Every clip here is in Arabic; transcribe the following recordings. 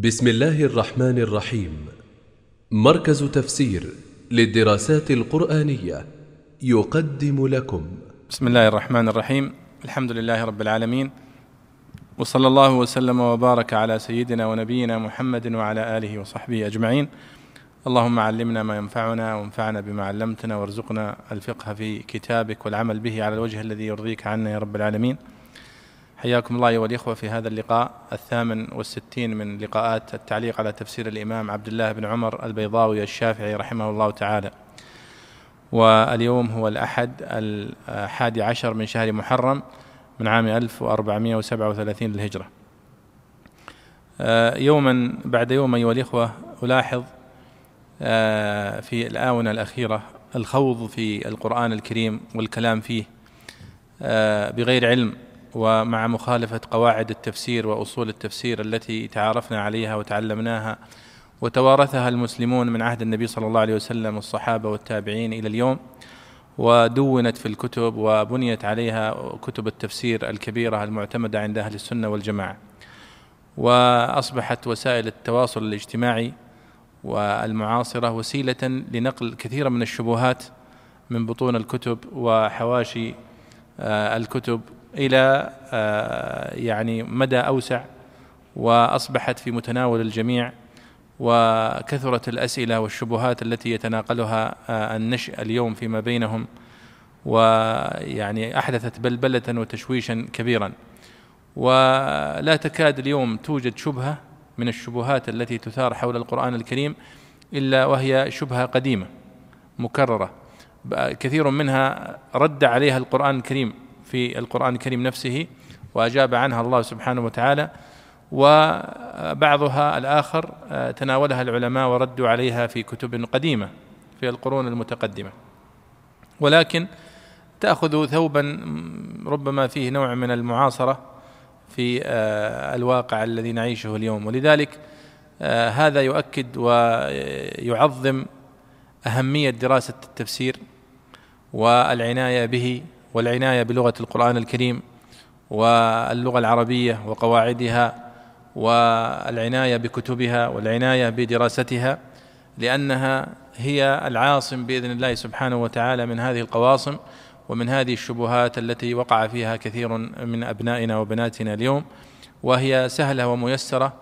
بسم الله الرحمن الرحيم. مركز تفسير للدراسات القرآنية يقدم لكم. بسم الله الرحمن الرحيم. الحمد لله رب العالمين. وصلى الله وسلم وبارك على سيدنا ونبينا محمد وعلى آله وصحبه أجمعين. اللهم علمنا ما ينفعنا وانفعنا بما علمتنا وارزقنا الفقه في كتابك والعمل به على الوجه الذي يرضيك عنا يا رب العالمين. حياكم الله أيها الإخوة في هذا اللقاء الثامن والستين من لقاءات التعليق على تفسير الإمام عبد الله بن عمر البيضاوي الشافعي رحمه الله تعالى. واليوم هو الأحد الحادي عشر من شهر محرم من عام 1437 للهجرة. آه، يوما بعد يوم أيها الإخوة ألاحظ آه، في الآونة الأخيرة الخوض في القرآن الكريم والكلام فيه آه، بغير علم. ومع مخالفة قواعد التفسير وأصول التفسير التي تعارفنا عليها وتعلمناها وتوارثها المسلمون من عهد النبي صلى الله عليه وسلم والصحابة والتابعين إلى اليوم ودونت في الكتب وبنيت عليها كتب التفسير الكبيرة المعتمدة عند أهل السنة والجماعة. وأصبحت وسائل التواصل الاجتماعي والمعاصرة وسيلة لنقل كثير من الشبهات من بطون الكتب وحواشي آه، الكتب إلى آه، يعني مدى أوسع وأصبحت في متناول الجميع وكثرت الأسئلة والشبهات التي يتناقلها آه، النشء اليوم فيما بينهم ويعني أحدثت بلبلة وتشويشا كبيرا. ولا تكاد اليوم توجد شبهة من الشبهات التي تثار حول القرآن الكريم إلا وهي شبهة قديمة مكررة. كثير منها رد عليها القرآن الكريم. في القرآن الكريم نفسه وأجاب عنها الله سبحانه وتعالى وبعضها الآخر آه، تناولها العلماء وردوا عليها في كتب قديمة في القرون المتقدمة. ولكن تأخذ ثوبا ربما فيه نوع من المعاصرة في آه، الواقع الذي نعيشه اليوم. ولذلك آه، هذا يؤكد ويعظم أهمية دراسة التفسير والعناية به والعناية بلغة القرآن الكريم واللغة العربية وقواعدها والعناية بكتبها والعناية بدراستها لأنها هي العاصم بإذن الله سبحانه وتعالى من هذه القواصم ومن هذه الشبهات التي وقع فيها كثير من أبنائنا وبناتنا اليوم وهي سهلة وميسرة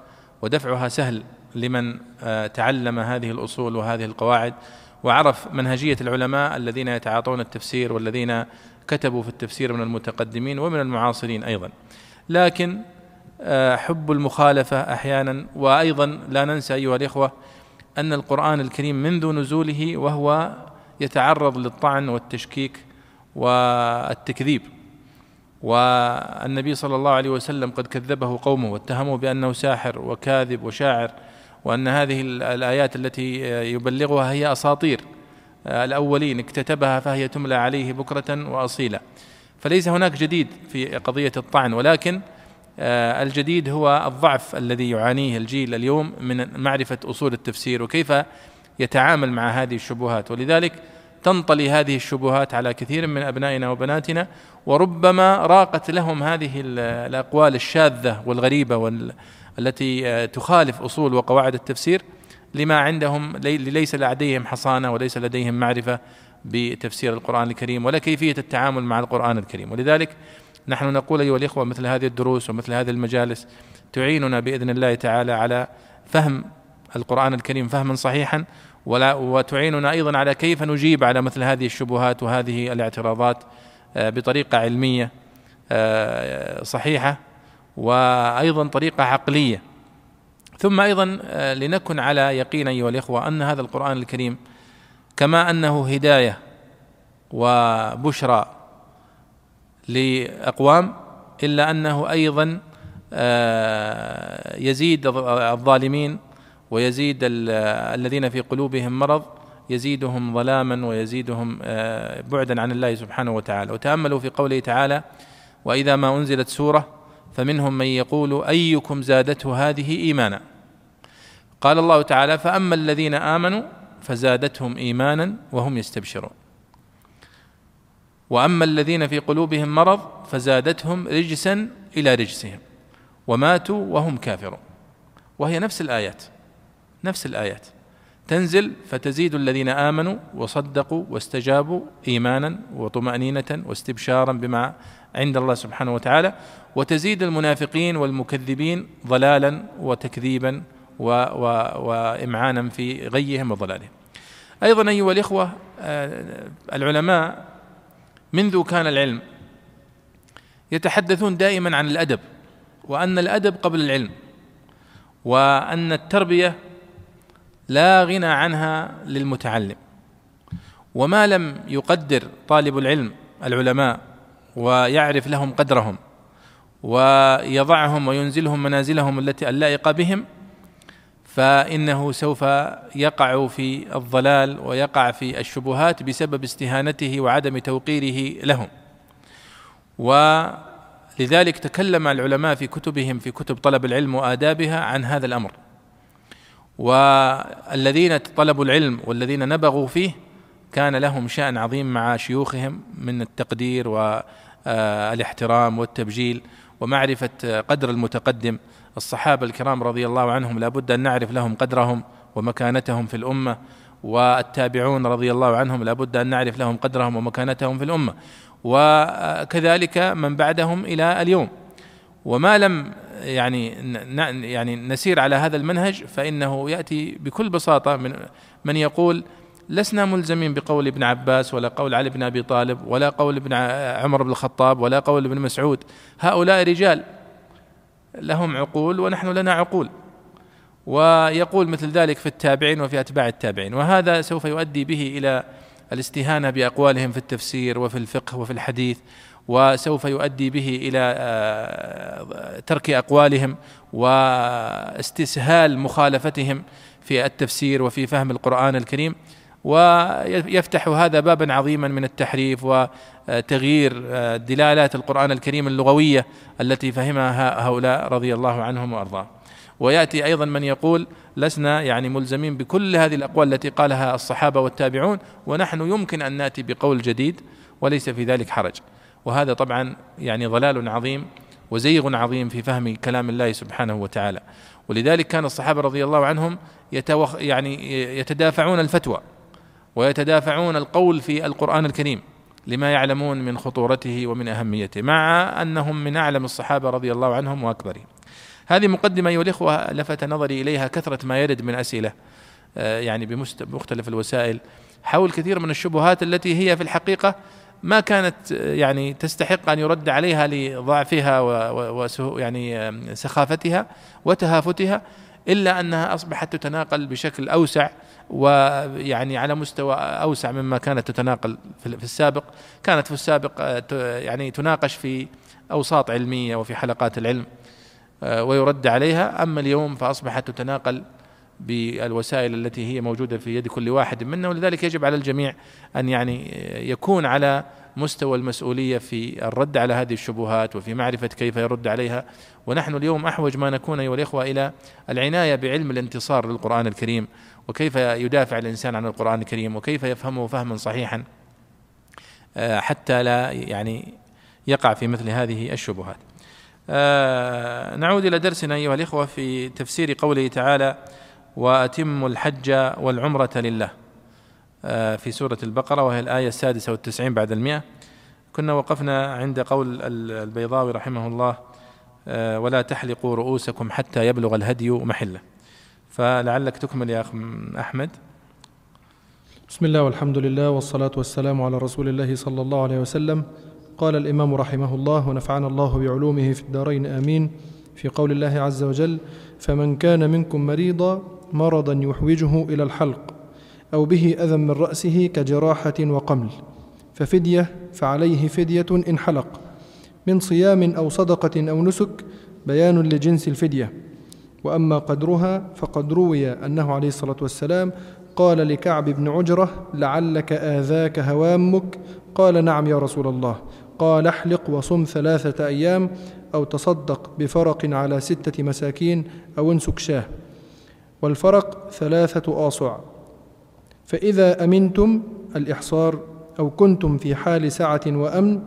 ودفعها سهل لمن آه، تعلم هذه الأصول وهذه القواعد وعرف منهجية العلماء الذين يتعاطون التفسير والذين كتبوا في التفسير من المتقدمين ومن المعاصرين أيضا. لكن آه، حب المخالفة أحيانا وأيضا لا ننسى أيها الإخوة أن القرآن الكريم منذ نزوله وهو يتعرض للطعن والتشكيك والتكذيب. والنبي صلى الله عليه وسلم قد كذبه قومه واتهموا بأنه ساحر وكاذب وشاعر وأن هذه الآيات التي يبلغها هي أساطير. الأولين اكتتبها فهي تملى عليه بكرة وأصيلا. فليس هناك جديد في قضية الطعن ولكن آه، الجديد هو الضعف الذي يعانيه الجيل اليوم من معرفة أصول التفسير وكيف يتعامل مع هذه الشبهات. ولذلك تنطلي هذه الشبهات على كثير من أبنائنا وبناتنا وربما راقت لهم هذه الأقوال الشاذة والغريبة والتي آه، تخالف أصول وقواعد التفسير. لما عندهم ليس لديهم حصانة وليس لديهم معرفة بتفسير القرآن الكريم ولا كيفية التعامل مع القرآن الكريم. ولذلك نحن نقول أيها الإخوة مثل هذه الدروس ومثل هذه المجالس تعيننا بإذن الله تعالى على فهم القرآن الكريم فهما صحيحا ولا وتعيننا أيضا على كيف نجيب على مثل هذه الشبهات وهذه الاعتراضات آه، بطريقة علمية آه، صحيحة وأيضا طريقة عقلية. ثم أيضا آه، لنكن على يقين أيها الإخوة أن هذا القرآن الكريم كما أنه هداية وبشرى لأقوام إلا أنه أيضا آه، يزيد الظالمين ويزيد الذين في قلوبهم مرض يزيدهم ظلاما ويزيدهم آه، بعدا عن الله سبحانه وتعالى. وتأملوا في قوله تعالى وإذا ما أنزلت سورة فمنهم من يقول أيكم زادته هذه إيمانا؟ قال الله تعالى فأما الذين آمنوا فزادتهم إيمانا وهم يستبشرون. وأما الذين في قلوبهم مرض فزادتهم رجسا إلى رجسهم. وماتوا وهم كافرون. وهي نفس الآيات. نفس الآيات. تنزل فتزيد الذين آمنوا وصدقوا واستجابوا إيمانا وطمأنينة واستبشارا بما عند الله سبحانه وتعالى. وتزيد المنافقين والمكذبين ضلالا وتكذيبا و و وإمعانا في غيهم وضلالهم. أيضا أيها الإخوة آه، العلماء منذ كان العلم يتحدثون دائما عن الأدب وأن الأدب قبل العلم وأن التربية لا غنى عنها للمتعلم. وما لم يقدر طالب العلم العلماء ويعرف لهم قدرهم ويضعهم وينزلهم منازلهم التي اللائقه بهم فإنه سوف يقع في الضلال ويقع في الشبهات بسبب استهانته وعدم توقيره لهم. ولذلك تكلم العلماء في كتبهم في كتب طلب العلم وآدابها عن هذا الأمر. والذين طلبوا العلم والذين نبغوا فيه كان لهم شأن عظيم مع شيوخهم من التقدير والإحترام والتبجيل ومعرفة قدر المتقدم الصحابة الكرام رضي الله عنهم لابد أن نعرف لهم قدرهم ومكانتهم في الأمة والتابعون رضي الله عنهم لابد أن نعرف لهم قدرهم ومكانتهم في الأمة. وكذلك من بعدهم إلى اليوم. وما لم يعني يعني نسير على هذا المنهج فإنه يأتي بكل بساطة من من يقول لسنا ملزمين بقول ابن عباس ولا قول علي بن أبي طالب ولا قول ابن عمر بن الخطاب ولا قول ابن مسعود. هؤلاء رجال لهم عقول ونحن لنا عقول. ويقول مثل ذلك في التابعين وفي أتباع التابعين. وهذا سوف يؤدي به إلى الاستهانة بأقوالهم في التفسير وفي الفقه وفي الحديث وسوف يؤدي به إلى آه، ترك أقوالهم واستسهال مخالفتهم في التفسير وفي فهم القرآن الكريم. ويفتح هذا بابا عظيما من التحريف وتغيير آه، دلالات القرآن الكريم اللغوية التي فهمها هؤلاء رضي الله عنهم وأرضاهم. ويأتي أيضا من يقول لسنا يعني ملزمين بكل هذه الأقوال التي قالها الصحابة والتابعون ونحن يمكن أن نأتي بقول جديد وليس في ذلك حرج. وهذا طبعا يعني ضلال عظيم وزيغ عظيم في فهم كلام الله سبحانه وتعالى. ولذلك كان الصحابة رضي الله عنهم يعني يتدافعون الفتوى. ويتدافعون القول في القرآن الكريم لما يعلمون من خطورته ومن أهميته مع أنهم من أعلم الصحابة رضي الله عنهم وأكبرهم. هذه مقدمة أيها الإخوة لفت نظري إليها كثرة ما يرد من أسئلة آه، يعني بمختلف الوسائل. حول كثير من الشبهات التي هي في الحقيقة ما كانت آه، يعني تستحق أن يرد عليها لضعفها و يعني سخافتها وتهافتها إلا أنها أصبحت تتناقل بشكل أوسع ويعني على مستوى أوسع مما كانت تتناقل في السابق. كانت في السابق آه، يعني تناقش في أوساط علمية وفي حلقات العلم آه، ويرد عليها. أما اليوم فأصبحت تتناقل بالوسائل التي هي موجودة في يد كل واحد منا ولذلك يجب على الجميع أن يعني يكون على مستوى المسؤولية في الرد على هذه الشبهات وفي معرفة كيف يرد عليها. ونحن اليوم أحوج ما نكون أيها الإخوة إلى العناية بعلم الانتصار للقرآن الكريم. وكيف يدافع الإنسان عن القرآن الكريم وكيف يفهمه فهما صحيحا آه، حتى لا يعني يقع في مثل هذه الشبهات. آه نعود إلى درسنا أيها الإخوة في تفسير قوله تعالى وأتموا الحج والعمرة لله. آه في سورة البقرة وهي الآية السادسة والتسعين بعد المئة. كنا وقفنا عند قول البيضاوي رحمه الله ولا تحلقوا رؤوسكم حتى يبلغ الهدي محلة. فلعلك تكمل يا أخ أحمد. بسم الله والحمد لله والصلاة والسلام على رسول الله صلى الله عليه وسلم. قال الإمام رحمه الله ونفعنا الله بعلومه في الدارين آمين. في قول الله عز وجل فمن كان منكم مريضا مرضا يحوجه إلى الحلق أو به أذى من رأسه كجراحة وقمل ففدية فعليه فدية إن حلق من صيام أو صدقة أو نسك بيان لجنس الفدية. وأما قدرها فقد روي أنه عليه الصلاة والسلام قال لكعب بن عجرة لعلك آذاك هوامك؟ قال نعم يا رسول الله. قال احلق وصم ثلاثة أيام أو تصدق بفرق على ستة مساكين أو انسك شاه. والفرق ثلاثة آصع. فإذا أمنتم الإحصار أو كنتم في حال سعة وأمن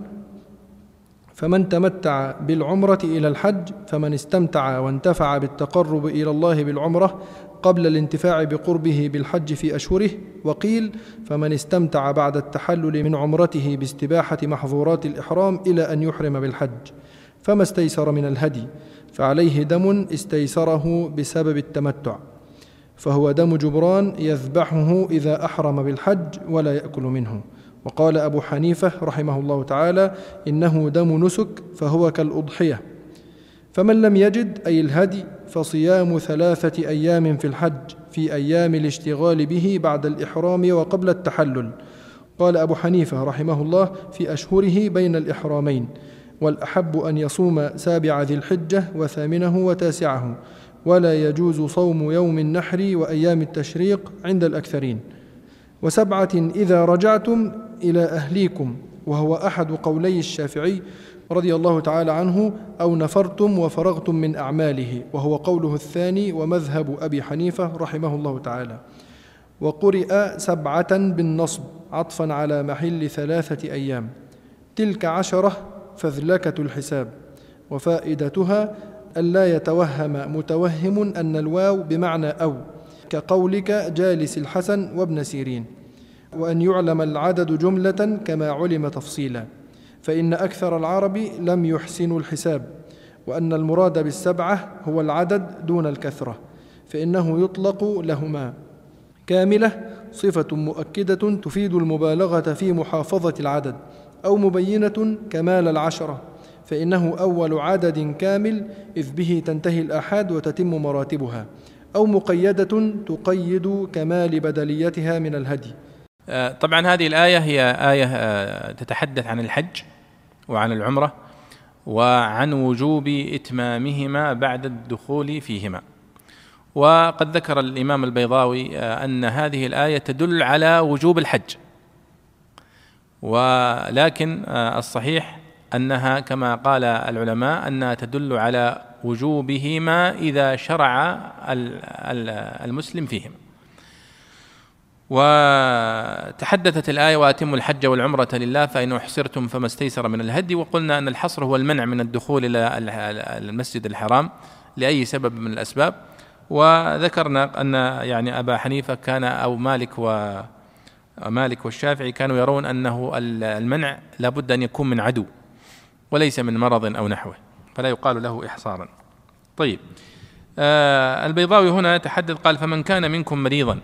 فمن تمتع بالعمرة إلى الحج فمن استمتع وانتفع بالتقرب إلى الله بالعمرة قبل الانتفاع بقربه بالحج في أشهره. وقيل فمن استمتع بعد التحلل من عمرته باستباحة محظورات الإحرام إلى أن يحرم بالحج. فما استيسر من الهدي؟ فعليه دم استيسره بسبب التمتع. فهو دم جبران يذبحه إذا أحرم بالحج ولا يأكل منه. وقال أبو حنيفة رحمه الله تعالى إنه دم نسك فهو كالأضحية فمن لم يجد أي الهدي فصيام ثلاثة أيام في الحج في أيام الاشتغال به بعد الإحرام وقبل التحلل. قال أبو حنيفة رحمه الله في أشهره بين الإحرامين والأحب أن يصوم سابع ذي الحجة وثامنه وتاسعه ولا يجوز صوم يوم النحر وأيام التشريق عند الأكثرين. وسبعة إذا رجعتم إلى أهليكم وهو أحد قولي الشافعي رضي الله تعالى عنه أو نفرتم وفرغتم من أعماله وهو قوله الثاني ومذهب أبي حنيفة رحمه الله تعالى. وقرئ سبعة بالنصب عطفا على محل ثلاثة أيام. تلك عشرة فذلكة الحساب. وفائدتها ألا يتوهم متوهم أن الواو بمعنى أو. كقولك جالس الحسن وابن سيرين وأن يعلم العدد جملة كما علم تفصيلا فإن أكثر العرب لم يحسنوا الحساب وأن المراد بالسبعة هو العدد دون الكثرة فإنه يطلق لهما. كاملة صفة مؤكدة تفيد المبالغة في محافظة العدد أو مبينة كمال العشرة فإنه أول عدد كامل إذ به تنتهي الآحاد وتتم مراتبها. أو مقيدة تقيد كمال بدليتها من الهدي. آه، طبعا هذه الآية هي آية آه، تتحدث عن الحج وعن العمرة وعن وجوب إتمامهما بعد الدخول فيهما. وقد ذكر الإمام البيضاوي آه، أن هذه الآية تدل على وجوب الحج. ولكن الصحيح أنها كما قال العلماء أنها تدل على وجوبهما إذا شرع المسلم فيهما وتحدثت الآية وأتموا الحج والعمرة لله فإن أحصرتم فما استيسر من الهدي وقلنا أن الحصر هو المنع من الدخول إلى المسجد الحرام لأي سبب من الأسباب. وذكرنا أن يعني أبا حنيفة كان أو مالك و مالك والشافعي كانوا يرون أنه المنع لابد أن يكون من عدو وليس من مرض أو نحوه. فلا يقال له إحصارا. طيب آه البيضاوي هنا يتحدث قال فمن كان منكم مريضا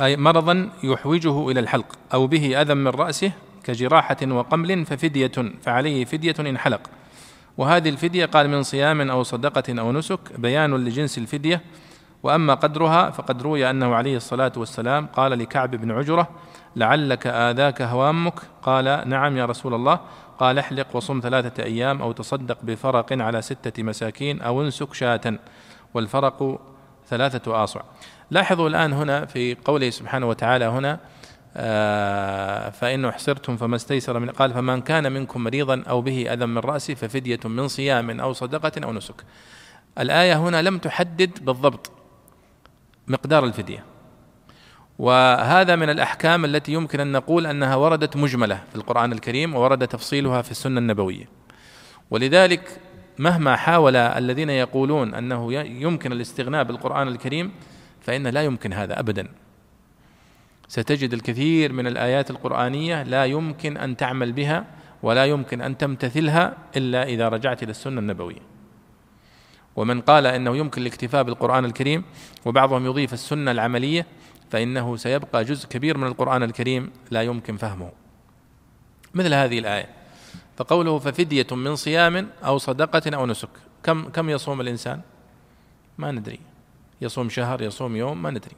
أي مرضا يحوجه إلى الحلق أو به أذى من رأسه كجراحة وقمل ففدية فعليه فدية إن حلق. وهذه الفدية قال من صيام أو صدقة أو نسك بيان لجنس الفدية وأما قدرها فقد روي أنه عليه الصلاة والسلام قال لكعب بن عجرة لعلك آذاك هوامك؟ قال نعم يا رسول الله. قال احلق وصم ثلاثة أيام أو تصدق بفرق على ستة مساكين أو انسك شاة والفرق ثلاثة آصع. لاحظوا الآن هنا في قوله سبحانه وتعالى هنا آه فإن أحصرتم فما استيسر من قال فمن كان منكم مريضا أو به أذى من رأسه ففدية من صيام أو صدقة أو نسك. الآية هنا لم تحدد بالضبط مقدار الفدية. وهذا من الأحكام التي يمكن أن نقول أنها وردت مجملة في القرآن الكريم وورد تفصيلها في السنة النبوية. ولذلك مهما حاول الذين يقولون أنه يمكن الاستغناء بالقرآن الكريم فإن لا يمكن هذا أبدا. ستجد الكثير من الآيات القرآنية لا يمكن أن تعمل بها ولا يمكن أن تمتثلها إلا إذا رجعت إلى السنة النبوية. ومن قال إنه يمكن الاكتفاء بالقرآن الكريم وبعضهم يضيف السنة العملية فإنه سيبقى جزء كبير من القرآن الكريم لا يمكن فهمه. مثل هذه الآية. فقوله ففدية من صيام أو صدقة أو نسك. كم كم يصوم الإنسان؟ ما ندري. يصوم شهر يصوم يوم ما ندري.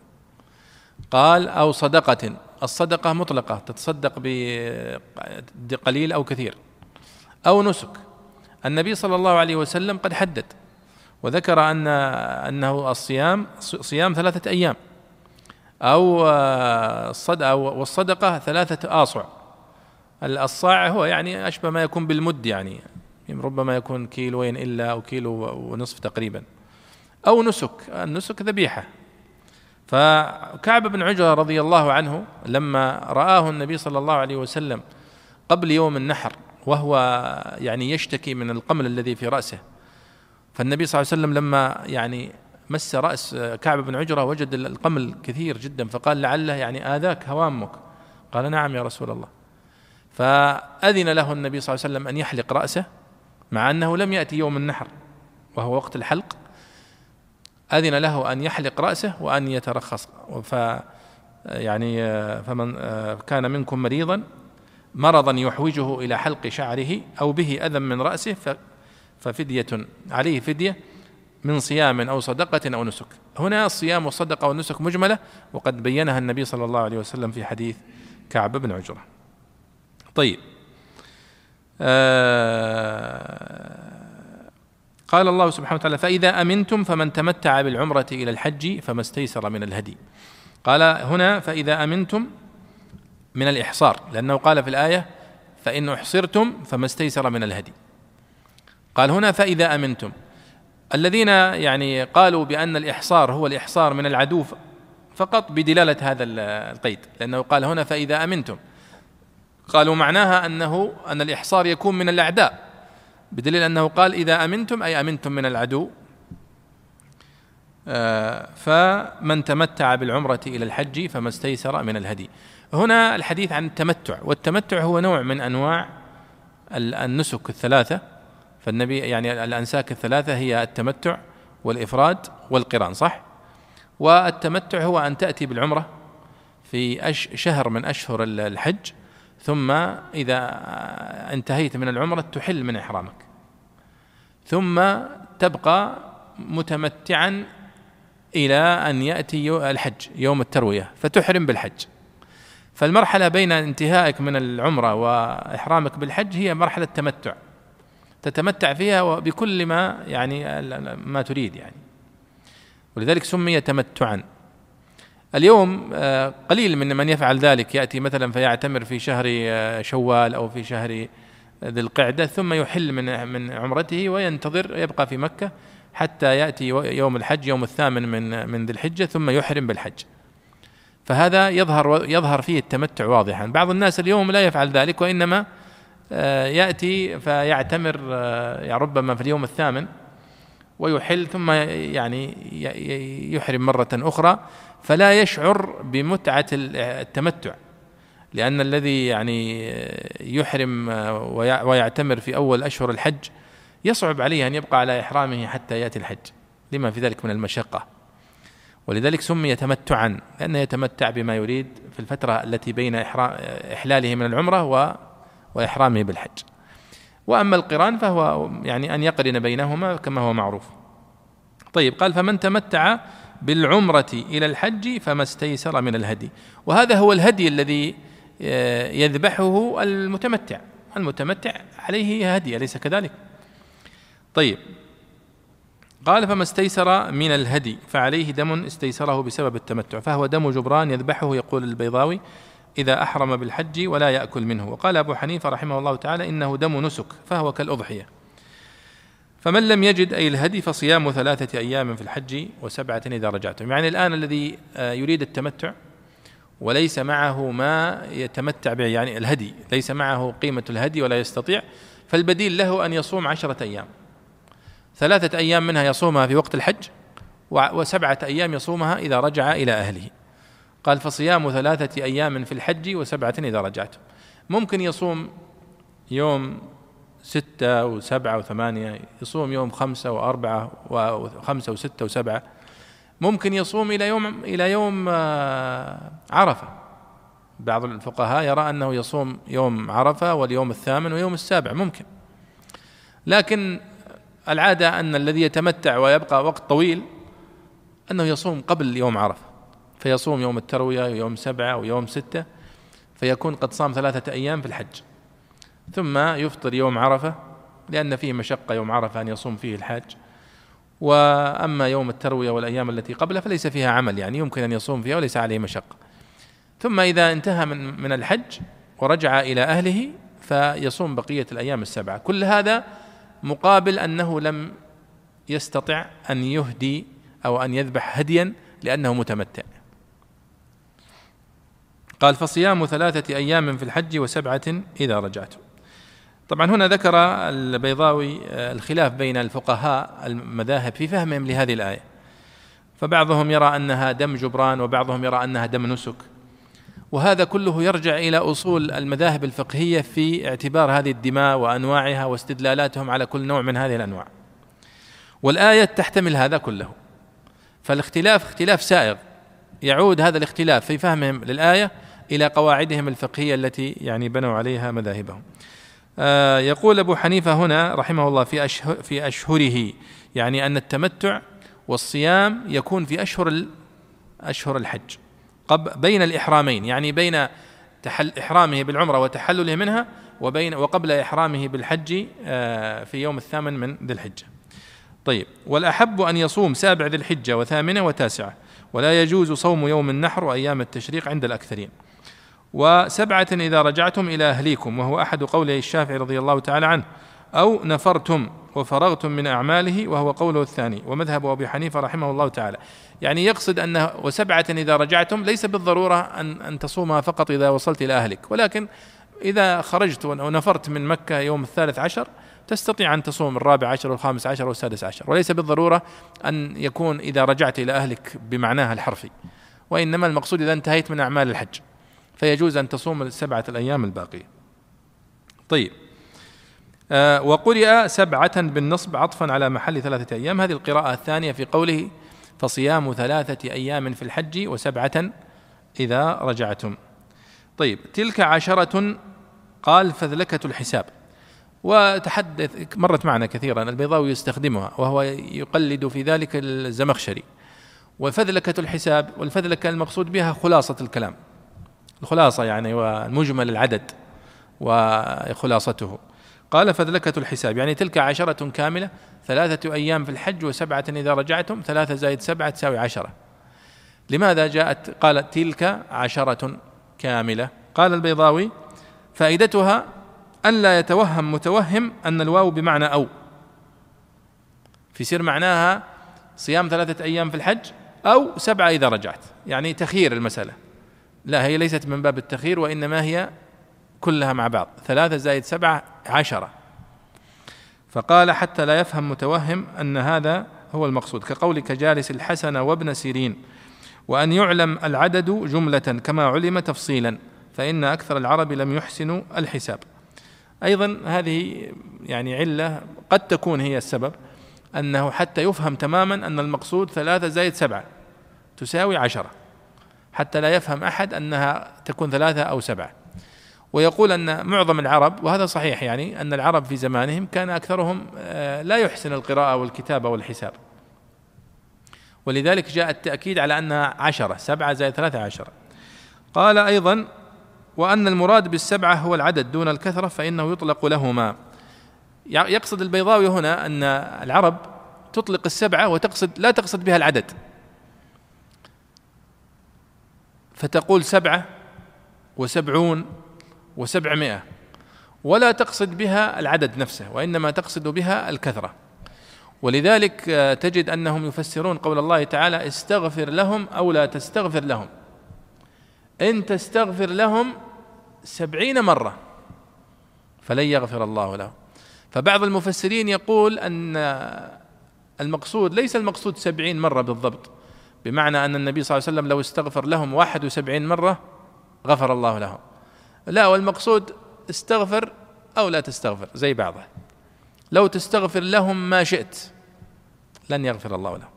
قال أو صدقة. الصدقة مطلقة تتصدق بقليل أو كثير. أو نسك. النبي صلى الله عليه وسلم قد حدد. وذكر أن أنه الصيام صيام ثلاثة أيام. أو الصدقة والصدقة ثلاثة آصع. الصاع هو يعني أشبه ما يكون بالمد يعني ربما يكون كيلوين إلا أو كيلو ونصف تقريبا. أو نسك النسك ذبيحة. فكعب بن عجرة رضي الله عنه لما رآه النبي صلى الله عليه وسلم قبل يوم النحر وهو يعني يشتكي من القمل الذي في رأسه. فالنبي صلى الله عليه وسلم لما يعني مس رأس كعب بن عجرة وجد القمل كثير جدا فقال لعله يعني آذاك هوامك. قال نعم يا رسول الله. فأذن له النبي صلى الله عليه وسلم أن يحلق رأسه مع أنه لم يأتي يوم النحر وهو وقت الحلق. أذن له أن يحلق رأسه وأن يترخص. ف يعني فمن كان منكم مريضا مرضا يحوجه إلى حلق شعره أو به أذى من رأسه ففدية عليه فدية. من صيام أو صدقة أو نسك. هنا الصيام والصدقة والنسك مجملة وقد بينها النبي صلى الله عليه وسلم في حديث كعب بن عجرة. طيب. آه قال الله سبحانه وتعالى فإذا أمنتم فمن تمتع بالعمرة إلى الحج فما استيسر من الهدي. قال هنا فإذا أمنتم من الإحصار. لأنه قال في الآية فإن أحصرتم فما استيسر من الهدي. قال هنا فإذا أمنتم. الذين يعني قالوا بأن الإحصار هو الإحصار من العدو فقط بدلالة هذا القيد لأنه قال هنا فإذا أمنتم. قالوا معناها أنه أن الإحصار يكون من الأعداء بدليل أنه قال إذا أمنتم أي أمنتم من العدو. آه، فمن تمتع بالعمرة إلى الحج فما استيسر من الهدي. هنا الحديث عن التمتع والتمتع هو نوع من أنواع النسك الثلاثة. فالنبي يعني الأنساك الثلاثة هي التمتع والإفراد والقران صح؟ والتمتع هو أن تأتي بالعمرة في شهر من أشهر الحج ثم إذا انتهيت من العمرة تحل من إحرامك. ثم تبقى متمتعا إلى أن يأتي الحج يوم التروية فتحرم بالحج. فالمرحلة بين انتهائك من العمرة وإحرامك بالحج هي مرحلة تمتع. تتمتع فيها بكل ما يعني ما تريد يعني. ولذلك سمي تمتعا. اليوم آه، قليل من من يفعل ذلك. يأتي مثلا فيعتمر في شهر آه، شوال أو في شهر ذي القعدة ثم يحل من من عمرته وينتظر يبقى في مكة حتى يأتي يوم الحج يوم الثامن من من ذي الحجة ثم يحرم بالحج. فهذا يظهر يظهر فيه التمتع واضحا، بعض الناس اليوم لا يفعل ذلك وإنما آه، يأتي فيعتمر يعني ربما في اليوم الثامن ويحل ثم يعني يحرم مرة أخرى فلا يشعر بمتعة التمتع لأن الذي يعني يحرم ويعتمر في أول أشهر الحج يصعب عليه أن يبقى على إحرامه حتى يأتي الحج. لما في ذلك من المشقة. ولذلك سمي تمتعا لأنه يتمتع بما يريد في الفترة التي بين إحلاله من العمرة وإحرامه بالحج. وأما القران فهو يعني أن يقرن بينهما كما هو معروف. طيب قال فمن تمتع بالعمرة إلى الحج فما استيسر من الهدي. وهذا هو الهدي الذي آه، يذبحه المتمتع. المتمتع عليه هدي أليس كذلك؟ طيب. قال فما استيسر من الهدي. فعليه دم استيسره بسبب التمتع. فهو دم جبران يذبحه يقول البيضاوي. إذا أحرم بالحج ولا يأكل منه. وقال أبو حنيفة رحمه الله تعالى إنه دم نسك فهو كالأضحية. فمن لم يجد أي الهدي فصيام ثلاثة أيام في الحج وسبعة إذا رجعتم. يعني الآن الذي آه، يريد التمتع وليس معه ما يتمتع به يعني الهدي ليس معه قيمة الهدي ولا يستطيع فالبديل له أن يصوم عشرة أيام. ثلاثة أيام منها يصومها في وقت الحج وسبعة أيام يصومها إذا رجع إلى أهله. قال فصيام ثلاثة أيام في الحج وسبعة إذا رجعتم ممكن يصوم يوم ستة وسبعة وثمانية يصوم يوم خمسة وأربعة وخمسة وستة وسبعة ممكن يصوم إلى يوم إلى يوم آه، عرفة. بعض الفقهاء يرى أنه يصوم يوم عرفة واليوم الثامن ويوم السابع ممكن. لكن العادة أن الذي يتمتع ويبقى وقت طويل أنه يصوم قبل يوم عرفة. فيصوم يوم التروية ويوم سبعة ويوم ستة فيكون قد صام ثلاثة أيام في الحج. ثم يفطر يوم عرفة لأن فيه مشقة يوم عرفة أن يصوم فيه الحاج. وأما يوم التروية والأيام التي قبله فليس فيها عمل يعني يمكن أن يصوم فيها وليس عليه مشقة. ثم إذا انتهى من من الحج ورجع إلى أهله فيصوم بقية الأيام السبعة. كل هذا مقابل أنه لم يستطع أن يهدي أو أن يذبح هديا لأنه متمتع. قال فصيام ثلاثة أيام في الحج وسبعة إذا رجعتم طبعا هنا ذكر البيضاوي الخلاف بين الفقهاء المذاهب في فهمهم لهذه الآية فبعضهم يرى أنها دم جبران وبعضهم يرى أنها دم نسك وهذا كله يرجع إلى أصول المذاهب الفقهية في اعتبار هذه الدماء وأنواعها واستدلالاتهم على كل نوع من هذه الأنواع. والآية تحتمل هذا كله. فالاختلاف اختلاف سائغ يعود هذا الاختلاف في فهمهم للآية إلى قواعدهم الفقهية التي يعني بنوا عليها مذاهبهم. آه يقول أبو حنيفة هنا رحمه الله في أشهر في أشهره يعني أن التمتع والصيام يكون في أشهر أشهر الحج. بين الإحرامين يعني بين تحل إحرامه بالعمرة وتحلله منها وبين وقبل إحرامه بالحج آه، في يوم الثامن من ذي الحجة طيب والأحب أن يصوم سابع ذي الحجة وثامنة وتاسعة ولا يجوز صوم يوم النحر وأيام التشريق عند الأكثرين وسبعة إذا رجعتم إلى أهليكم وهو أحد قولي الشافعي رضي الله تعالى عنه أو نفرتم وفرغتم من أعماله وهو قوله الثاني. ومذهب أبي حنيفة رحمه الله تعالى. يعني يقصد أنه وسبعة إذا رجعتم ليس بالضرورة أن, أن تصومها فقط إذا وصلت إلى أهلك. ولكن إذا خرجت ونفرت من مكة يوم الثالث عشر تستطيع أن تصوم الرابع عشر والخامس عشر والسادس عشر. وليس بالضرورة أن يكون إذا رجعت إلى أهلك بمعناها الحرفي. وإنما المقصود إذا انتهيت من أعمال الحج. فيجوز أن تصوم السبعة الأيام الباقية. طيب. آه وقرئ سبعة بالنصب عطفا على محل ثلاثة أيام. هذه القراءة الثانية في قوله فصيام ثلاثة أيام في الحج وسبعة إذا رجعتم. طيب. تلك عشرة قال فذلكة الحساب. وتحدث مرت معنا كثيرا. البيضاوي يستخدمها وهو يقلد في ذلك الزمخشري. وفذلكة الحساب والفذلكة المقصود بها خلاصة الكلام. الخلاصة يعني والمجمل العدد وخلاصته. قال فذلكة الحساب يعني تلك عشرة كاملة ثلاثة أيام في الحج وسبعة إذا رجعتم ثلاثة زائد سبعة تساوي عشرة. لماذا جاءت؟ قالت تلك عشرة كاملة. قال البيضاوي فائدتها ألا يتوهم متوهم أن الواو بمعنى أو. في سير معناها صيام ثلاثة أيام في الحج أو سبعة إذا رجعت يعني تخيير المسألة. لا هي ليست من باب التخيير وإنما هي كلها مع بعض. ثلاثة زائد سبعة عشرة. فقال حتى لا يفهم متوهم أن هذا هو المقصود. كقولك جالس الحسن وابن سيرين وأن يعلم العدد جملة كما علم تفصيلا فإن أكثر العرب لم يحسنوا الحساب. أيضا هذه يعني علة قد تكون هي السبب أنه حتى يفهم تماما أن المقصود ثلاثة زائد سبعة تساوي عشرة. حتى لا يفهم أحد أنها تكون ثلاثة أو سبعة. ويقول أن معظم العرب وهذا صحيح يعني أن العرب في زمانهم كان أكثرهم آه، لا يحسن القراءة والكتابة والحساب. ولذلك جاء التأكيد على أنها عشرة سبعة زائد ثلاثة عشره قال أيضا وأن المراد بالسبعة هو العدد دون الكثرة فإنه يطلق لهما. يقصد البيضاوي هنا أن العرب تطلق السبعة وتقصد لا تقصد بها العدد. فتقول سبعة وسبعون وسبعمائة. ولا تقصد بها العدد نفسه وإنما تقصد بها الكثرة. ولذلك آه، تجد أنهم يفسرون قول الله تعالى استغفر لهم أو لا تستغفر لهم. إن تستغفر لهم سبعين مرة فلن يغفر الله لهم. فبعض المفسرين يقول أن المقصود ليس المقصود سبعين مرة بالضبط بمعنى أن النبي صلى الله عليه وسلم لو استغفر لهم واحد وسبعين مرة غفر الله لهم. لا والمقصود استغفر أو لا تستغفر زي بعضها لو تستغفر لهم ما شئت لن يغفر الله لهم.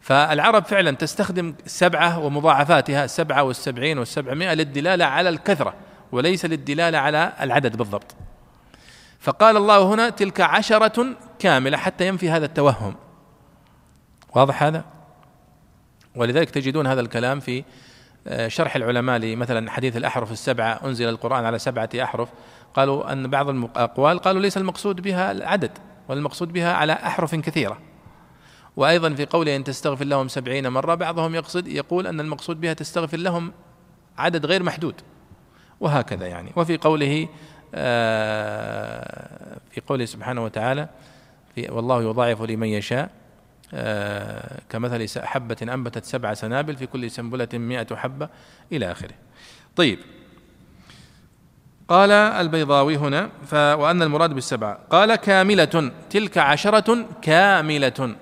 فالعرب فعلا تستخدم السبعة ومضاعفاتها السبعة والسبعين والسبعمائة للدلالة على الكثرة وليس للدلالة على العدد بالضبط. فقال الله هنا تلك عشرة كاملة حتى ينفي هذا التوهم. واضح هذا؟ ولذلك تجدون هذا الكلام في آه، شرح العلماء لمثلا حديث الأحرف السبعة أنزل القرآن على سبعة أحرف. قالوا أن بعض الأقوال قالوا ليس المقصود بها العدد والمقصود بها على أحرف كثيرة. وأيضا في قوله أن تستغفر لهم سبعين مرة بعضهم يقصد يقول أن المقصود بها تستغفر لهم عدد غير محدود. وهكذا يعني. وفي قوله آه، في قوله سبحانه وتعالى في والله يضاعف لمن يشاء. كمثل حبة أنبتت سبع سنابل في كل سنبلة مئة حبة إلى آخره. طيب. قال البيضاوي هنا ف وأن المراد بالسبعة قال كاملة تلك عشرة كاملة.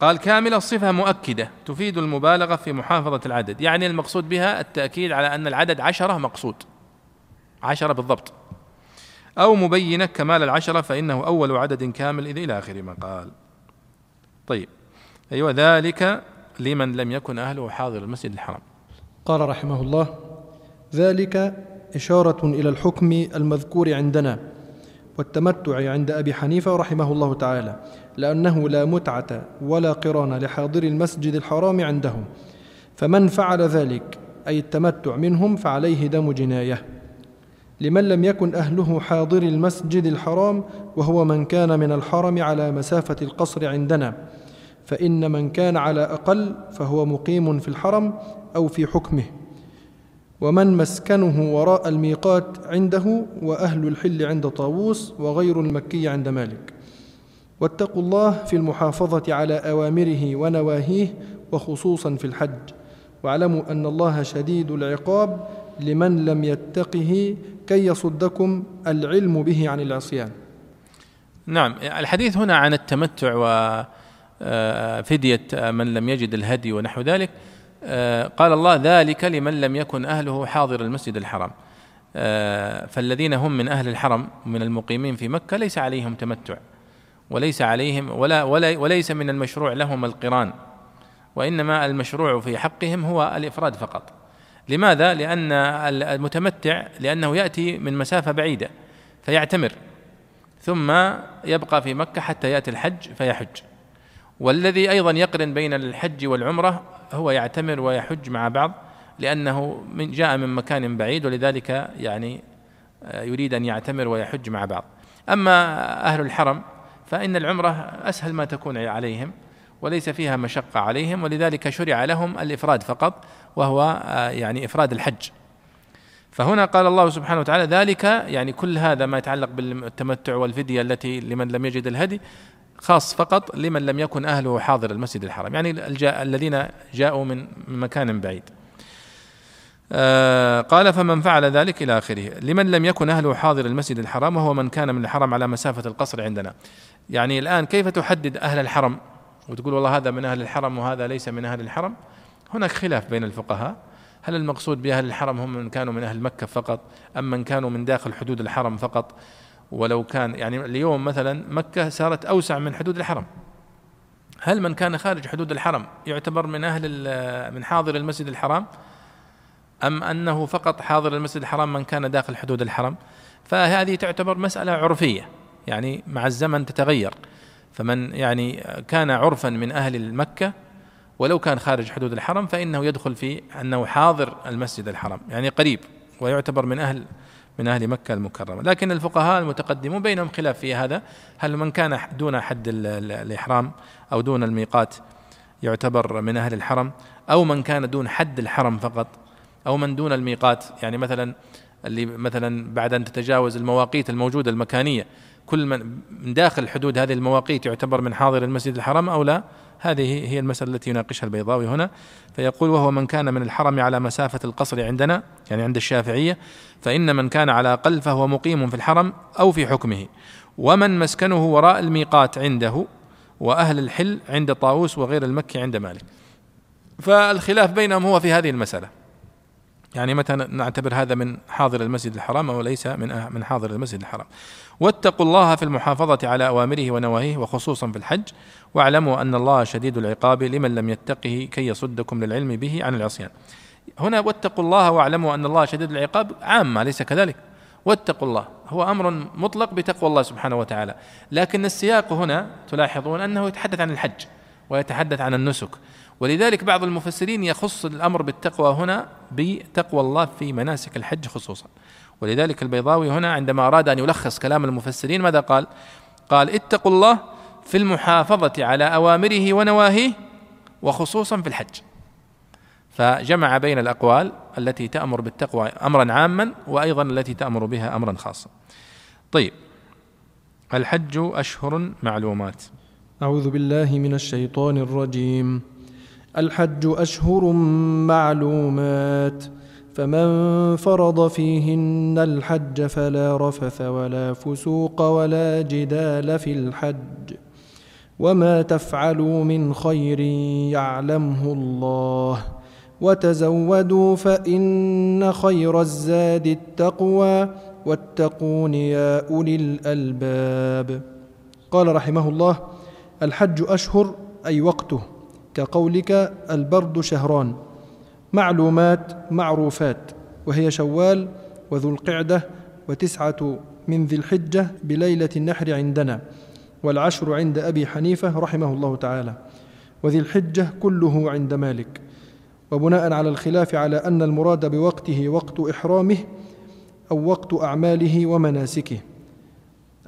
قال كاملة صفة مؤكدة تفيد المبالغة في محافظة العدد. يعني المقصود بها التأكيد على أن العدد عشرة مقصود. عشرة بالضبط. أو مبينة كمال العشرة فإنه أول عدد كامل إلى آخر ما قال. طيب. أيوة ذلك لمن لم يكن أهله حاضر المسجد الحرام. قال رحمه الله ذلك إشارة إلى الحكم المذكور عندنا والتمتع عند أبي حنيفة رحمه الله تعالى لأنه لا متعة ولا قران لحاضر المسجد الحرام عندهم فمن فعل ذلك أي التمتع منهم فعليه دم جناية. لمن لم يكن أهله حاضر المسجد الحرام وهو من كان من الحرم على مسافة القصر عندنا. فإن من كان على أقل فهو مقيم في الحرم أو في حكمه. ومن مسكنه وراء الميقات عنده وأهل الحل عند طاووس وغير المكي عند مالك. واتقوا الله في المحافظة على أوامره ونواهيه وخصوصا في الحج. واعلموا أن الله شديد العقاب لمن لم يتقه كي يصدكم العلم به عن العصيان. نعم الحديث هنا عن التمتع وفدية من لم يجد الهدي ونحو ذلك. قال الله ذلك لمن لم يكن أهله حاضر المسجد الحرام. فالذين هم من أهل الحرم من المقيمين في مكة ليس عليهم تمتع وليس عليهم ولا, ولا وليس من المشروع لهم القران وإنما المشروع في حقهم هو الإفراد فقط. لماذا؟ لأن المتمتع لأنه يأتي من مسافة بعيدة فيعتمر ثم يبقى في مكة حتى يأتي الحج فيحج والذي أيضا يقرن بين الحج والعمرة هو يعتمر ويحج مع بعض لأنه من جاء من مكان بعيد ولذلك يعني آه، يريد أن يعتمر ويحج مع بعض أما أهل الحرم فإن العمرة أسهل ما تكون عليهم وليس فيها مشقة عليهم ولذلك شرع لهم الإفراد فقط وهو آه، يعني إفراد الحج. فهنا قال الله سبحانه وتعالى ذلك يعني كل هذا ما يتعلق بالتمتع والفدية التي لمن لم يجد الهدي خاص فقط لمن لم يكن أهله حاضر المسجد الحرام. يعني الذين جاءوا من مكان بعيد. آه قال فمن فعل ذلك إلى آخره. لمن لم يكن أهله حاضر المسجد الحرام وهو من كان من الحرم على مسافة القصر عندنا. يعني الآن كيف تحدد أهل الحرم؟ وتقول والله هذا من أهل الحرم وهذا ليس من أهل الحرم. هناك خلاف بين الفقهاء. هل المقصود بأهل الحرم هم من كانوا من أهل مكة فقط أم من كانوا من داخل حدود الحرم فقط؟ ولو كان يعني اليوم مثلا مكة صارت أوسع من حدود الحرم. هل من كان خارج حدود الحرم يعتبر من أهل من حاضر المسجد الحرام؟ أم أنه فقط حاضر المسجد الحرام من كان داخل حدود الحرم؟ فهذه تعتبر مسألة عرفية يعني مع الزمن تتغير. فمن يعني كان عرفا من أهل مكة ولو كان خارج حدود الحرم فإنه يدخل في أنه حاضر المسجد الحرام يعني قريب ويعتبر من أهل من أهل مكة المكرمة. لكن الفقهاء المتقدمون بينهم خلاف في هذا هل من كان دون حد الإحرام أو دون الميقات يعتبر من أهل الحرم أو من كان دون حد الحرم فقط أو من دون الميقات يعني مثلا اللي مثلا بعد أن تتجاوز المواقيت الموجودة المكانية كل من داخل حدود هذه المواقيت يعتبر من حاضر المسجد الحرام أو لا؟ هذه هي المسألة التي يناقشها البيضاوي هنا. فيقول وهو من كان من الحرم على مسافة القصر عندنا يعني عند الشافعية فإن من كان على أقل فهو مقيم في الحرم أو في حكمه. ومن مسكنه وراء الميقات عنده وأهل الحل عند طاووس وغير المكي عند مالك. فالخلاف بينهم هو في هذه المسألة. يعني متى نعتبر هذا من حاضر المسجد الحرام أو ليس من من حاضر المسجد الحرام. واتقوا الله في المحافظة على أوامره ونواهيه وخصوصا في الحج. واعلموا أن الله شديد العقاب لمن لم يتقه كي يصدكم للعلم به عن العصيان. هنا واتقوا الله واعلموا أن الله شديد العقاب عامه ليس كذلك. واتقوا الله هو أمر مطلق بتقوى الله سبحانه وتعالى. لكن السياق هنا تلاحظون أنه يتحدث عن الحج ويتحدث عن النسك. ولذلك بعض المفسرين يخص الأمر بالتقوى هنا بتقوى الله في مناسك الحج خصوصا. ولذلك البيضاوي هنا عندما أراد أن يلخص كلام المفسرين ماذا قال؟ قال اتقوا الله في المحافظة على أوامره ونواهيه وخصوصا في الحج. فجمع بين الأقوال التي تأمر بالتقوى امرا عاما وأيضا التي تأمر بها امرا خاصا. طيب الحج أشهر معلومات. أعوذ بالله من الشيطان الرجيم. الحج أشهر معلومات. فمن فرض فيهن الحج فلا رفث ولا فسوق ولا جدال في الحج. وما تفعلوا من خير يعلمه الله وتزودوا فان خير الزاد التقوى واتقون يا اولي الالباب قال رحمه الله الحج اشهر أي وقته كقولك البرد شهران معلومات معروفات وهي شوال وذو القعدة وتسعة من ذي الحجة بليلة النحر عندنا. والعشر عند أبي حنيفة رحمه الله تعالى. وذي الحجة كله عند مالك. وبناء على الخلاف على أن المراد بوقته وقت إحرامه أو وقت أعماله ومناسكه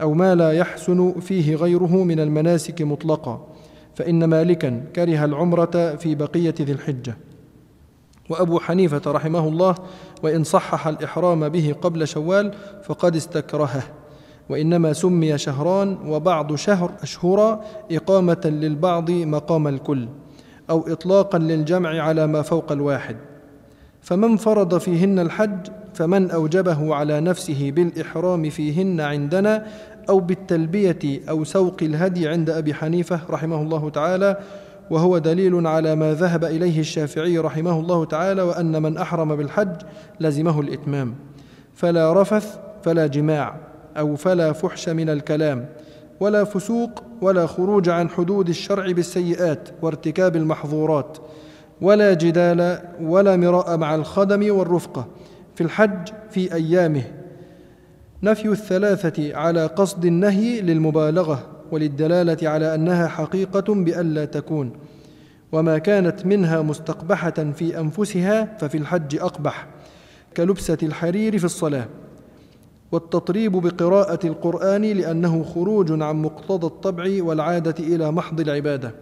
أو ما لا يحسن فيه غيره من المناسك مطلقا فإن مالكا كره العمرة في بقية ذي الحجة. وأبو حنيفة رحمه الله وإن صحح الإحرام به قبل شوال فقد استكرهه. وإنما سمي شهران وبعض شهر أشهرا إقامة للبعض مقام الكل أو اطلاقا للجمع على ما فوق الواحد. فمن فرض فيهن الحج فمن أوجبه على نفسه بالإحرام فيهن عندنا أو بالتلبية أو سوق الهدي عند أبي حنيفة رحمه الله تعالى وهو دليل على ما ذهب إليه الشافعي رحمه الله تعالى وأن من أحرم بالحج لزمه الإتمام. فلا رفث فلا جماع. أو فلا فحش من الكلام ولا فسوق ولا خروج عن حدود الشرع بالسيئات وارتكاب المحظورات ولا جدال ولا مراء مع الخدم والرفقة في الحج في أيامه. نفي الثلاثة على قصد النهي للمبالغة وللدلالة على أنها حقيقة بألا تكون. وما كانت منها مستقبحة في أنفسها ففي الحج أقبح كلبسة الحرير في الصلاة. والتطريب بقراءة القرآن لأنه خروج عن مقتضى الطبع والعادة إلى محض العبادة.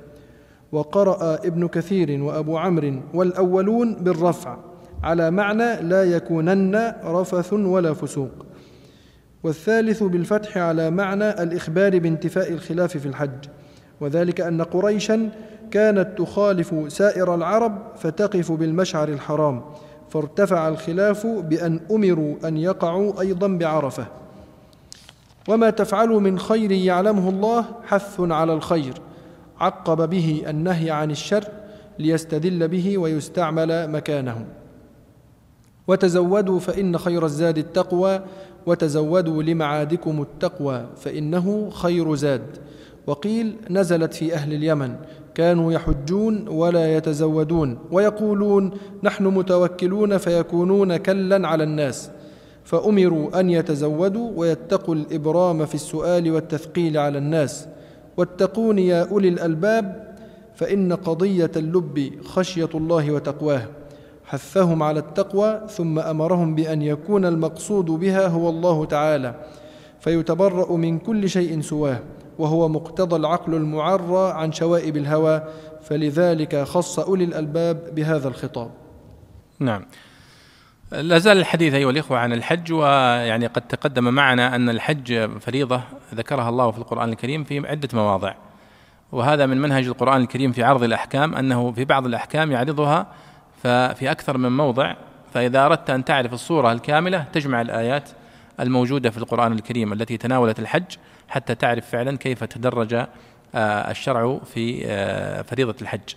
وقرأ ابن كثير وأبو عمرو والأولون بالرفع على معنى لا يكونن رفث ولا فسوق. والثالث بالفتح على معنى الإخبار بانتفاء الخلاف في الحج. وذلك أن قريشا كانت تخالف سائر العرب فتقف بالمشعر الحرام. فارتفع الخلاف بأن أمروا أن يقعوا أيضا بعرفة. وما تفعلوا من خير يعلمه الله حث على الخير. عقب به النهي عن الشر ليستدل به ويستعمل مكانه. وتزودوا فإن خير الزاد التقوى وتزودوا لمعادكم التقوى فإنه خير زاد. وقيل نزلت في أهل اليمن كانوا يحجون ولا يتزودون ويقولون نحن متوكلون فيكونون كلا على الناس فأمروا أن يتزودوا ويتقوا الإبرام في السؤال والتثقيل على الناس واتقون يا أولي الألباب فإن قضية اللب خشية الله وتقواه حثهم على التقوى ثم أمرهم بأن يكون المقصود بها هو الله تعالى فيتبرأ من كل شيء سواه وهو مقتضى العقل المعرى عن شوائب الهوى فلذلك خص أولي الألباب بهذا الخطاب. نعم. لا زال الحديث أيها الإخوة عن الحج ويعني قد تقدم معنا أن الحج فريضة ذكرها الله في القرآن الكريم في عدة مواضع. وهذا من منهج القرآن الكريم في عرض الأحكام أنه في بعض الأحكام يعرضها ففي أكثر من موضع فإذا أردت أن تعرف الصورة الكاملة تجمع الآيات الموجودة في القرآن الكريم التي تناولت الحج حتى تعرف فعلا كيف تدرج آه، الشرع في آه، فريضة الحج.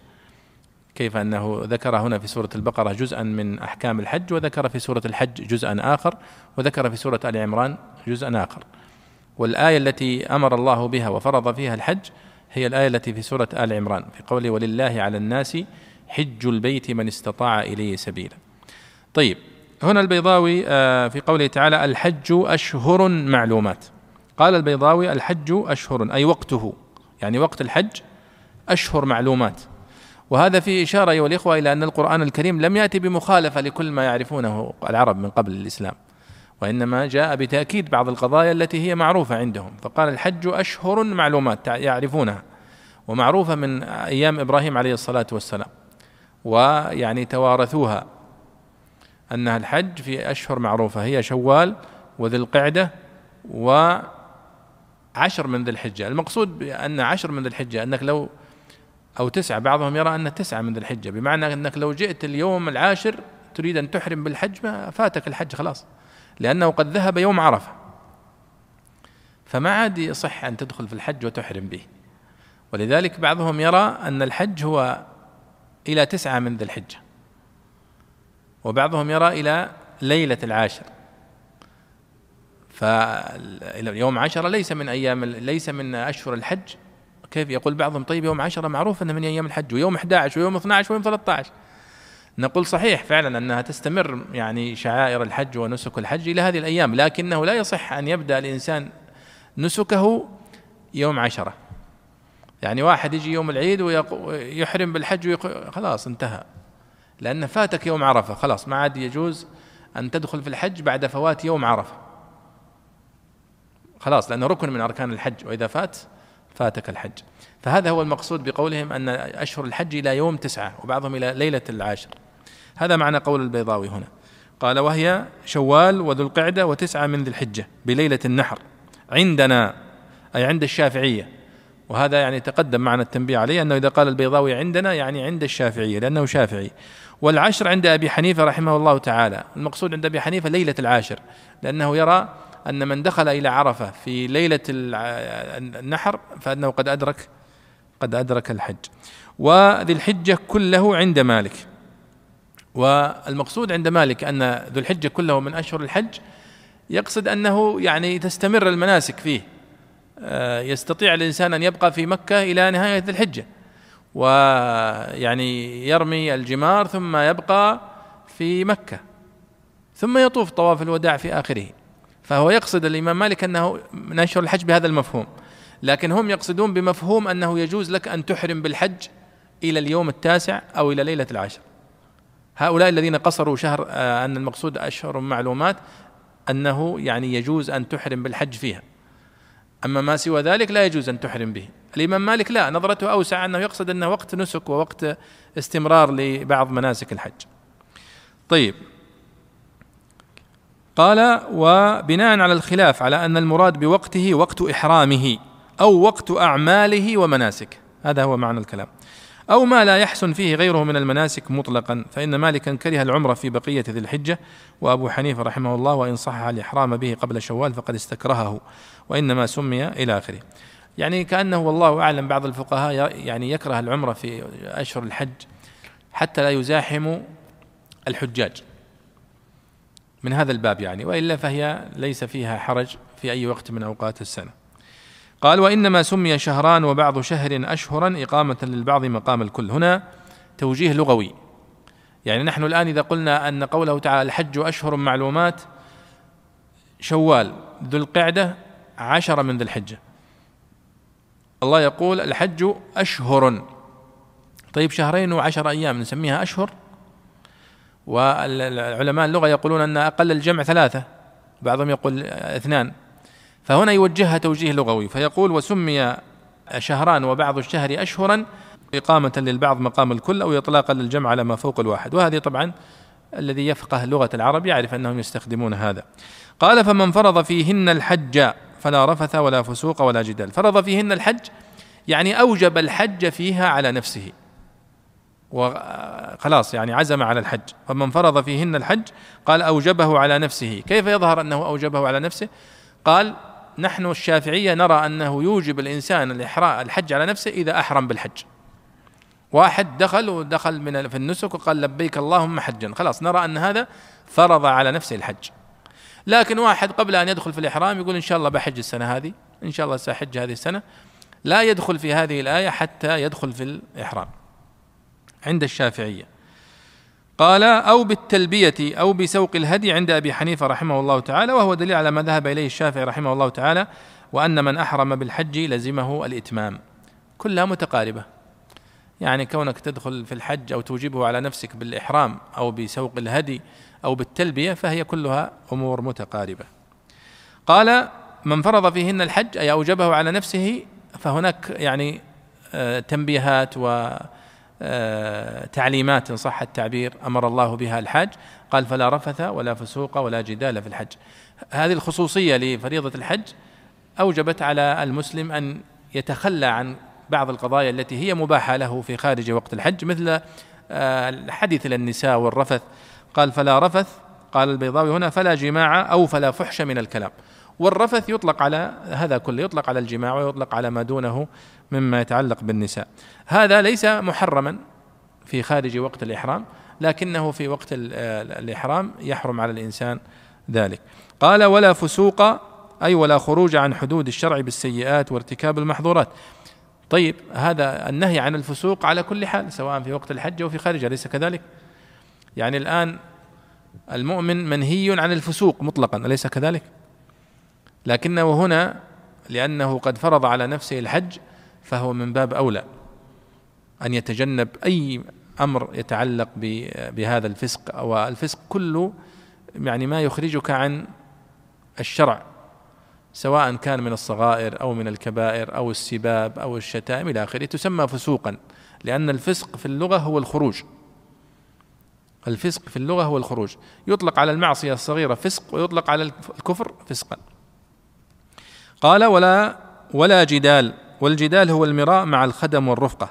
كيف أنه ذكر هنا في سورة البقرة جزءا من أحكام الحج وذكر في سورة الحج جزءا آخر وذكر في سورة آل عمران جزءا آخر. والآية التي أمر الله بها وفرض فيها الحج هي الآية التي في سورة آل عمران في قوله ولله على الناس حج البيت من استطاع إليه سبيلا. طيب هنا البيضاوي آه، في قوله تعالى الحج أشهر معلومات. قال البيضاوي الحج أشهر أي وقته. يعني وقت الحج أشهر معلومات. وهذا في إشارة أيها الإخوة إلى أن القرآن الكريم لم يأتي بمخالفة لكل ما يعرفونه العرب من قبل الإسلام وإنما جاء بتأكيد بعض القضايا التي هي معروفة عندهم. فقال الحج أشهر معلومات يعرفونها ومعروفة من أيام إبراهيم عليه الصلاة والسلام ويعني توارثوها. أنها الحج في أشهر معروفة هي شوال وذي القعدة وعشر من ذي الحجة. المقصود بأن عشر من ذي الحجة أنك لو أو تسعة بعضهم يرى أن تسعة من ذي الحجة بمعنى أنك لو جئت اليوم العاشر تريد أن تحرم بالحج ما فاتك الحج خلاص لأنه قد ذهب يوم عرفة. فما عاد يصح أن تدخل في الحج وتحرم به. ولذلك بعضهم يرى أن الحج هو إلى تسعة من ذي الحجة. وبعضهم يرى إلى ليلة العاشر. فيوم عشرة ليس من أيام ليس من أشهر الحج. كيف يقول بعضهم؟ طيب يوم عشرة معروف أنه من أيام الحج ويوم 11 ويوم 12 ويوم 13 نقول صحيح فعلا أنها تستمر يعني شعائر الحج ونسك الحج إلى هذه الأيام لكنه لا يصح أن يبدأ الإنسان نسكه يوم عشرة. يعني واحد يجي يوم العيد ويحرم بالحج خلاص انتهى. لأن فاتك يوم عرفة. خلاص ما عاد يجوز أن تدخل في الحج بعد فوات يوم عرفة. خلاص لأنه ركن من أركان الحج وإذا فات فاتك الحج. فهذا هو المقصود بقولهم أن أشهر الحج إلى يوم تسعة وبعضهم إلى ليلة العاشر. هذا معنى قول البيضاوي هنا. قال وهي شوال وذو القعدة وتسعة من ذي الحجة بليلة النحر عندنا أي عند الشافعية. وهذا يعني تقدم معنا التنبيه عليه أنه إذا قال البيضاوي عندنا يعني عند الشافعية لأنه شافعي. والعشر عند أبي حنيفة رحمه الله تعالى. المقصود عند أبي حنيفة ليلة العاشر لأنه يرى أن من دخل إلى عرفة في ليلة النحر فأنه قد أدرك قد أدرك الحج. وذي الحجة كله عند مالك. والمقصود عند مالك أن ذو الحجة كله من أشهر الحج يقصد أنه يعني تستمر المناسك فيه. آه، يستطيع الإنسان أن يبقى في مكة إلى نهاية الحجة. ويعني يرمي الجمار ثم يبقى في مكة ثم يطوف طواف الوداع في آخره. فهو يقصد الإمام مالك أنه من أشهر الحج بهذا المفهوم لكن هم يقصدون بمفهوم أنه يجوز لك أن تحرم بالحج إلى اليوم التاسع أو إلى ليلة العاشر. هؤلاء الذين قصروا شهر آه، أن المقصود أشهر معلومات أنه يعني يجوز أن تحرم بالحج فيها. أما ما سوى ذلك لا يجوز أن تحرم به. الإمام مالك لا نظرته أوسع أنه يقصد أنه وقت نسك ووقت استمرار لبعض مناسك الحج. طيب. قال وبناء على الخلاف على أن المراد بوقته وقت إحرامه أو وقت أعماله ومناسكه هذا هو معنى الكلام. أو ما لا يحسن فيه غيره من المناسك مطلقا فإن مالكا كره العمرة في بقية ذي الحجة. وأبو حنيفة رحمه الله وإن صح الإحرام به قبل شوال فقد استكرهه وإنما سمي إلى آخره. يعني كأنه والله أعلم بعض الفقهاء يعني يكره العمرة في أشهر الحج حتى لا يزاحم الحجاج من هذا الباب يعني وإلا فهي ليس فيها حرج في أي وقت من أوقات السنة. قال وإنما سمي شهران وبعض شهر أشهرا إقامة للبعض مقام الكل، هنا توجيه لغوي. يعني نحن الآن إذا قلنا أن قوله تعالى الحج أشهر معلومات شوال ذو القعدة عشر من ذي الحجة. الله يقول الحج أشهر. طيب شهرين وعشر أيام نسميها أشهر. والعلماء اللغة يقولون أن أقل الجمع ثلاثة بعضهم يقول اثنان. فهنا يوجهها توجيه لغوي فيقول وسمي شهران وبعض الشهر أشهرا إقامة للبعض مقام الكل أو إطلاقا للجمع على ما فوق الواحد. وهذه طبعا الذي يفقه لغة العرب يعرف أنهم يستخدمون هذا. قال فمن فرض فيهن الحج فلا رفث ولا فسوق ولا جدال. فرض فيهن الحج يعني أوجب الحج فيها على نفسه. وخلاص يعني عزم على الحج. فمن فرض فيهن الحج قال أوجبه على نفسه. كيف يظهر أنه أوجبه على نفسه؟ قال نحن الشافعية نرى أنه يوجب الإنسان الحج على نفسه إذا أحرم بالحج. واحد دخل ودخل من في النسك وقال لبيك اللهم حجا. خلاص نرى أن هذا فرض على نفسه الحج. لكن واحد قبل أن يدخل في الإحرام يقول إن شاء الله بحج السنة هذه إن شاء الله سأحج هذه السنة. لا يدخل في هذه الآية حتى يدخل في الإحرام. عند الشافعية. قال أو بالتلبية أو بسوق الهدي عند أبي حنيفة رحمه الله تعالى وهو دليل على ما ذهب إليه الشافعي رحمه الله تعالى وأن من أحرم بالحج لزمه الإتمام. كلها متقاربة. يعني كونك تدخل في الحج أو توجبه على نفسك بالإحرام أو بسوق الهدي أو بالتلبية فهي كلها أمور متقاربة. قال من فرض فيهن الحج أي أوجبه على نفسه فهناك يعني آه، تنبيهات و آه، تعليمات إن صح التعبير أمر الله بها الحج. قال فلا رفث ولا فسوق ولا جدال في الحج. هذه الخصوصية لفريضة الحج أوجبت على المسلم أن يتخلى عن بعض القضايا التي هي مباحة له في خارج وقت الحج مثل آه، الحديث إلى النساء والرفث. قال فلا رفث قال البيضاوي هنا فلا جماع أو فلا فحش من الكلام. والرفث يطلق على هذا كله يطلق على الجماع ويطلق على ما دونه مما يتعلق بالنساء. هذا ليس محرما في خارج وقت الإحرام لكنه في وقت الإحرام يحرم على الإنسان ذلك. قال ولا فسوق أي ولا خروج عن حدود الشرع بالسيئات وارتكاب المحظورات. طيب هذا النهي عن الفسوق على كل حال سواء في وقت الحج أو في خارجه أليس كذلك؟ يعني الآن المؤمن منهي عن الفسوق مطلقا أليس كذلك؟ لكنه هنا لأنه قد فرض على نفسه الحج فهو من باب أولى أن يتجنب أي أمر يتعلق بهذا الفسق. أو الفسق كله يعني ما يخرجك عن الشرع سواء كان من الصغائر أو من الكبائر أو السباب أو الشتائم إلى آخره تسمى فسوقا لأن الفسق في اللغة هو الخروج. الفسق في اللغة هو الخروج. يطلق على المعصية الصغيرة فسق ويطلق على الكفر فسقا. قال ولا ولا جدال. والجدال هو المراء مع الخدم والرفقة.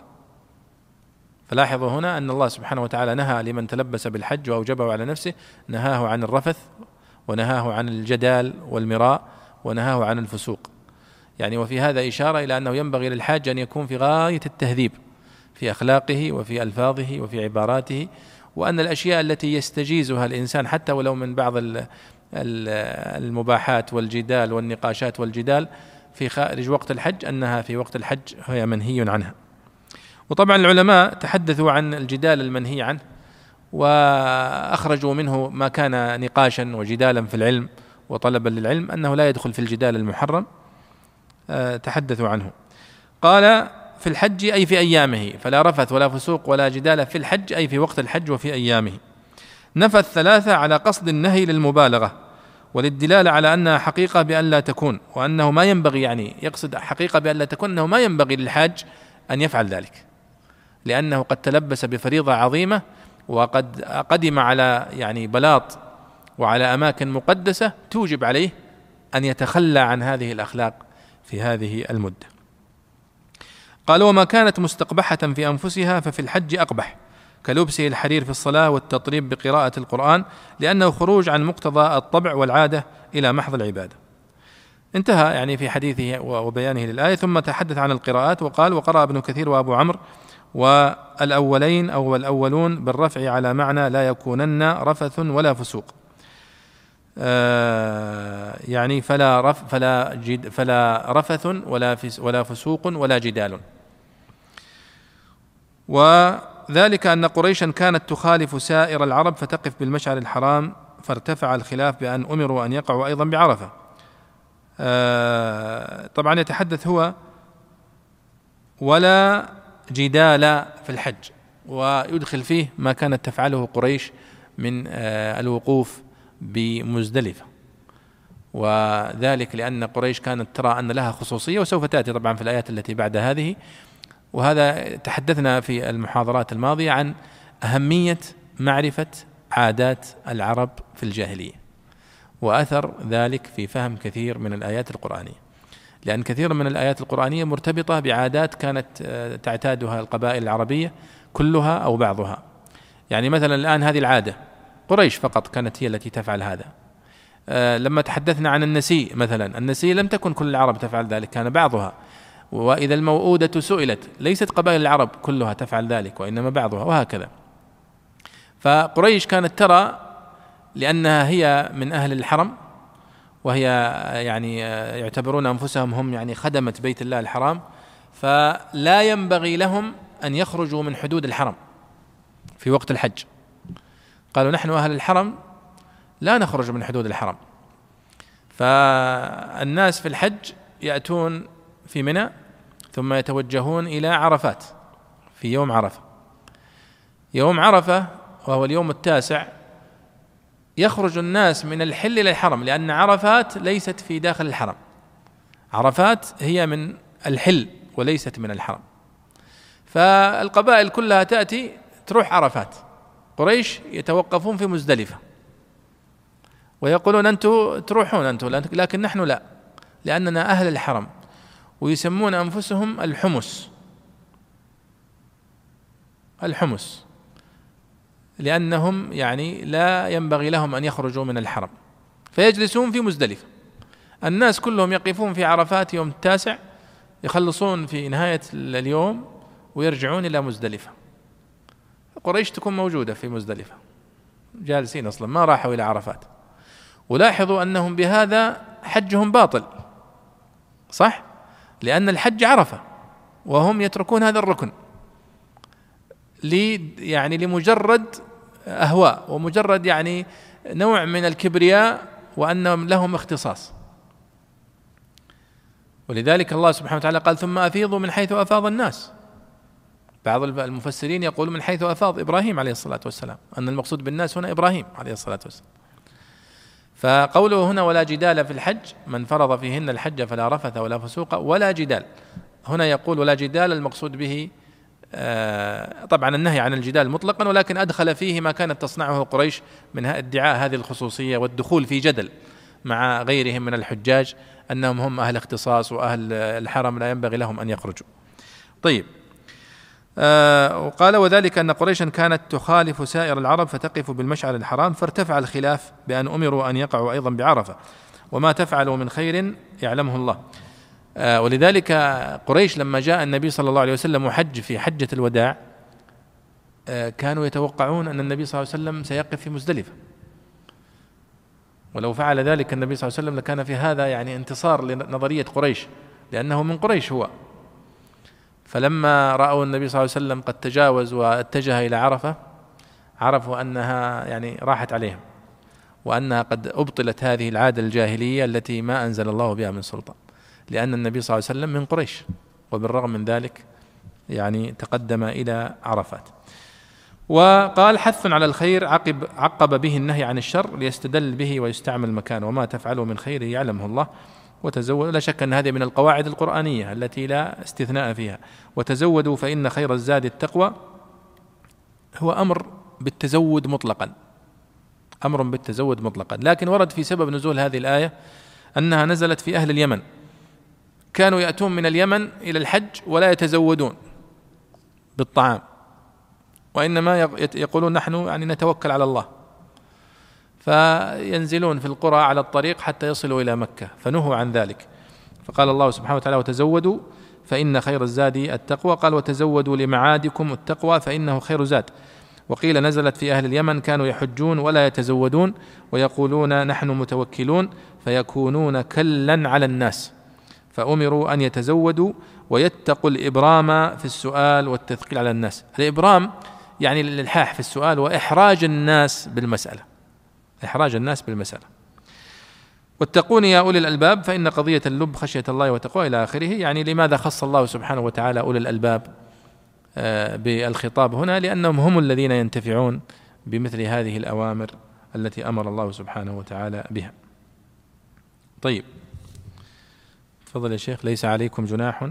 فلاحظوا هنا أن الله سبحانه وتعالى نهى لمن تلبس بالحج وأوجبه على نفسه نهاه عن الرفث ونهاه عن الجدال والمراء ونهاه عن الفسوق. يعني وفي هذا إشارة إلى أنه ينبغي للحاج أن يكون في غاية التهذيب في أخلاقه وفي ألفاظه وفي عباراته وأن الأشياء التي يستجيزها الإنسان حتى ولو من بعض المباحات والجدال والنقاشات والجدال في خارج وقت الحج أنها في وقت الحج هي منهي عنها. وطبعا العلماء تحدثوا عن الجدال المنهي عنه وأخرجوا منه ما كان نقاشا وجدالا في العلم وطلبا للعلم أنه لا يدخل في الجدال المحرم آه، تحدثوا عنه. قال في الحج أي في أيامه فلا رفث ولا فسوق ولا جدال في الحج أي في وقت الحج وفي أيامه نفى الثلاثه على قصد النهي للمبالغة وللدلاله على أنها حقيقة بأن لا تكون وأنه ما ينبغي يعني يقصد حقيقة بأن لا تكون أنه ما ينبغي للحاج أن يفعل ذلك لأنه قد تلبس بفريضة عظيمة وقد قدم على يعني بلاط وعلى أماكن مقدسة توجب عليه أن يتخلى عن هذه الأخلاق في هذه المدة. قال وما كانت مستقبحة في أنفسها ففي الحج أقبح كلبسه الحرير في الصلاة والتطريب بقراءة القرآن لأنه خروج عن مقتضى الطبع والعادة إلى محض العبادة. انتهى يعني في حديثه وبيانه للآية ثم تحدث عن القراءات وقال وقرأ ابن كثير وأبو عمرو والأولين أو الأولون بالرفع على معنى لا يكونن رفث ولا فسوق يعني فلا رف فلا جد فلا رفث ولا ولا فسوق ولا جدال. وذلك أن قريشا كانت تخالف سائر العرب فتقف بالمشعر الحرام فارتفع الخلاف بأن أمروا أن يقعوا أيضا بعرفة. آه، طبعا يتحدث هو ولا جدال في الحج ويدخل فيه ما كانت تفعله قريش من آه، الوقوف. بمزدلفة. وذلك لأن قريش كانت ترى أن لها خصوصية وسوف تأتي طبعا في الآيات التي بعد هذه. وهذا تحدثنا في المحاضرات الماضية عن أهمية معرفة عادات العرب في الجاهلية وأثر ذلك في فهم كثير من الآيات القرآنية. لأن كثيرا من الآيات القرآنية مرتبطة بعادات كانت آه، تعتادها القبائل العربية كلها أو بعضها. يعني مثلا الآن هذه العادة قريش فقط كانت هي التي تفعل هذا. آه، لما تحدثنا عن النسيء مثلا النسيء لم تكن كل العرب تفعل ذلك كان بعضها. وإذا الموؤودة سئلت ليست قبائل العرب كلها تفعل ذلك وإنما بعضها وهكذا. فقريش كانت ترى لأنها هي من أهل الحرم وهي يعني يعتبرون أنفسهم هم يعني خدمة بيت الله الحرام فلا ينبغي لهم أن يخرجوا من حدود الحرم في وقت الحج. قالوا نحن أهل الحرم لا نخرج من حدود الحرم. فالناس في الحج يأتون في منى ثم يتوجهون إلى عرفات في يوم عرفة. يوم عرفة وهو اليوم التاسع يخرج الناس من الحل إلى الحرم لأن عرفات ليست في داخل الحرم. عرفات هي من الحل وليست من الحرم. فالقبائل كلها تأتي تروح عرفات. قريش يتوقفون في مزدلفة. ويقولون أنتم تروحون أنتم لكن نحن لا لأننا أهل الحرم ويسمون أنفسهم الحمس الحمس لأنهم يعني لا ينبغي لهم أن يخرجوا من الحرم. فيجلسون في مزدلفة. الناس كلهم يقفون في عرفات يوم التاسع يخلصون في نهاية اليوم ويرجعون إلى مزدلفة. قريش تكون موجودة في مزدلفة. جالسين أصلا ما راحوا إلى عرفات. ولاحظوا أنهم بهذا حجهم باطل. صح؟ لأن الحج عرفة وهم يتركون هذا الركن. لي يعني لمجرد أهواء ومجرد يعني نوع من الكبرياء وأن لهم اختصاص. ولذلك الله سبحانه وتعالى قال ثم أفيضوا من حيث أفاض الناس. بعض المفسرين يقول من حيث أفاض إبراهيم عليه الصلاة والسلام أن المقصود بالناس هنا إبراهيم عليه الصلاة والسلام فقوله هنا ولا جدال في الحج من فرض فيهن الحج فلا رفث ولا فسوق ولا جدال هنا يقول ولا جدال المقصود به آه، طبعا النهي عن الجدال مطلقا ولكن أدخل فيه ما كانت تصنعه قريش من ادعاء هذه الخصوصية والدخول في جدل مع غيرهم من الحجاج أنهم هم أهل اختصاص وأهل الحرم لا ينبغي لهم أن يخرجوا. طيب وقال وذلك أن قريشا كانت تخالف سائر العرب فتقف بالمشعر الحرام فارتفع الخلاف بأن أمروا أن يقعوا أيضا بعرفة وما تفعلوا من خير يعلمه الله. آه ولذلك قريش لما جاء النبي صلى الله عليه وسلم وحج في حجة الوداع آه كانوا يتوقعون أن النبي صلى الله عليه وسلم سيقف في مزدلفة. ولو فعل ذلك النبي صلى الله عليه وسلم لكان في هذا يعني انتصار لنظرية قريش لأنه من قريش هو فلما رأوا النبي صلى الله عليه وسلم قد تجاوز واتجه إلى عرفة عرفوا أنها يعني راحت عليهم وأنها قد أبطلت هذه العادة الجاهلية التي ما أنزل الله بها من سلطان لأن النبي صلى الله عليه وسلم من قريش وبالرغم من ذلك يعني تقدم إلى عرفات. وقال حث على الخير عقب عقب به النهي عن الشر ليستدل به ويستعمل مكانه وما تفعله من خير يعلمه الله. وتزود لا شك أن هذه من القواعد القرآنية التي لا استثناء فيها. وتزودوا فإن خير الزاد التقوى هو أمر بالتزود مطلقا. أمر بالتزود مطلقا. لكن ورد في سبب نزول هذه الآية أنها نزلت في أهل اليمن. كانوا يأتون من اليمن إلى الحج ولا يتزودون بالطعام. وإنما يقولون نحن يعني نتوكل على الله. فينزلون في القرى على الطريق حتى يصلوا إلى مكة فنهوا عن ذلك. فقال الله سبحانه وتعالى وتزودوا فإن خير الزاد التقوى. قال وتزودوا لمعادكم التقوى فإنه خير زاد. وقيل نزلت في أهل اليمن كانوا يحجون ولا يتزودون ويقولون نحن متوكلون فيكونون كلا على الناس. فأمروا أن يتزودوا ويتقوا الإبرام في السؤال والتثقيل على الناس. الإبرام يعني الإلحاح في السؤال وإحراج الناس بالمسألة. إحراج الناس بالمسألة. واتقون يا أولي الألباب فإن قضية اللب خشية الله وتقوى إلى آخره. يعني لماذا خص الله سبحانه وتعالى أولي الألباب آه، بالخطاب هنا؟ لأنهم هم الذين ينتفعون بمثل هذه الأوامر التي أمر الله سبحانه وتعالى بها. طيب. تفضل يا شيخ ليس عليكم جناح؟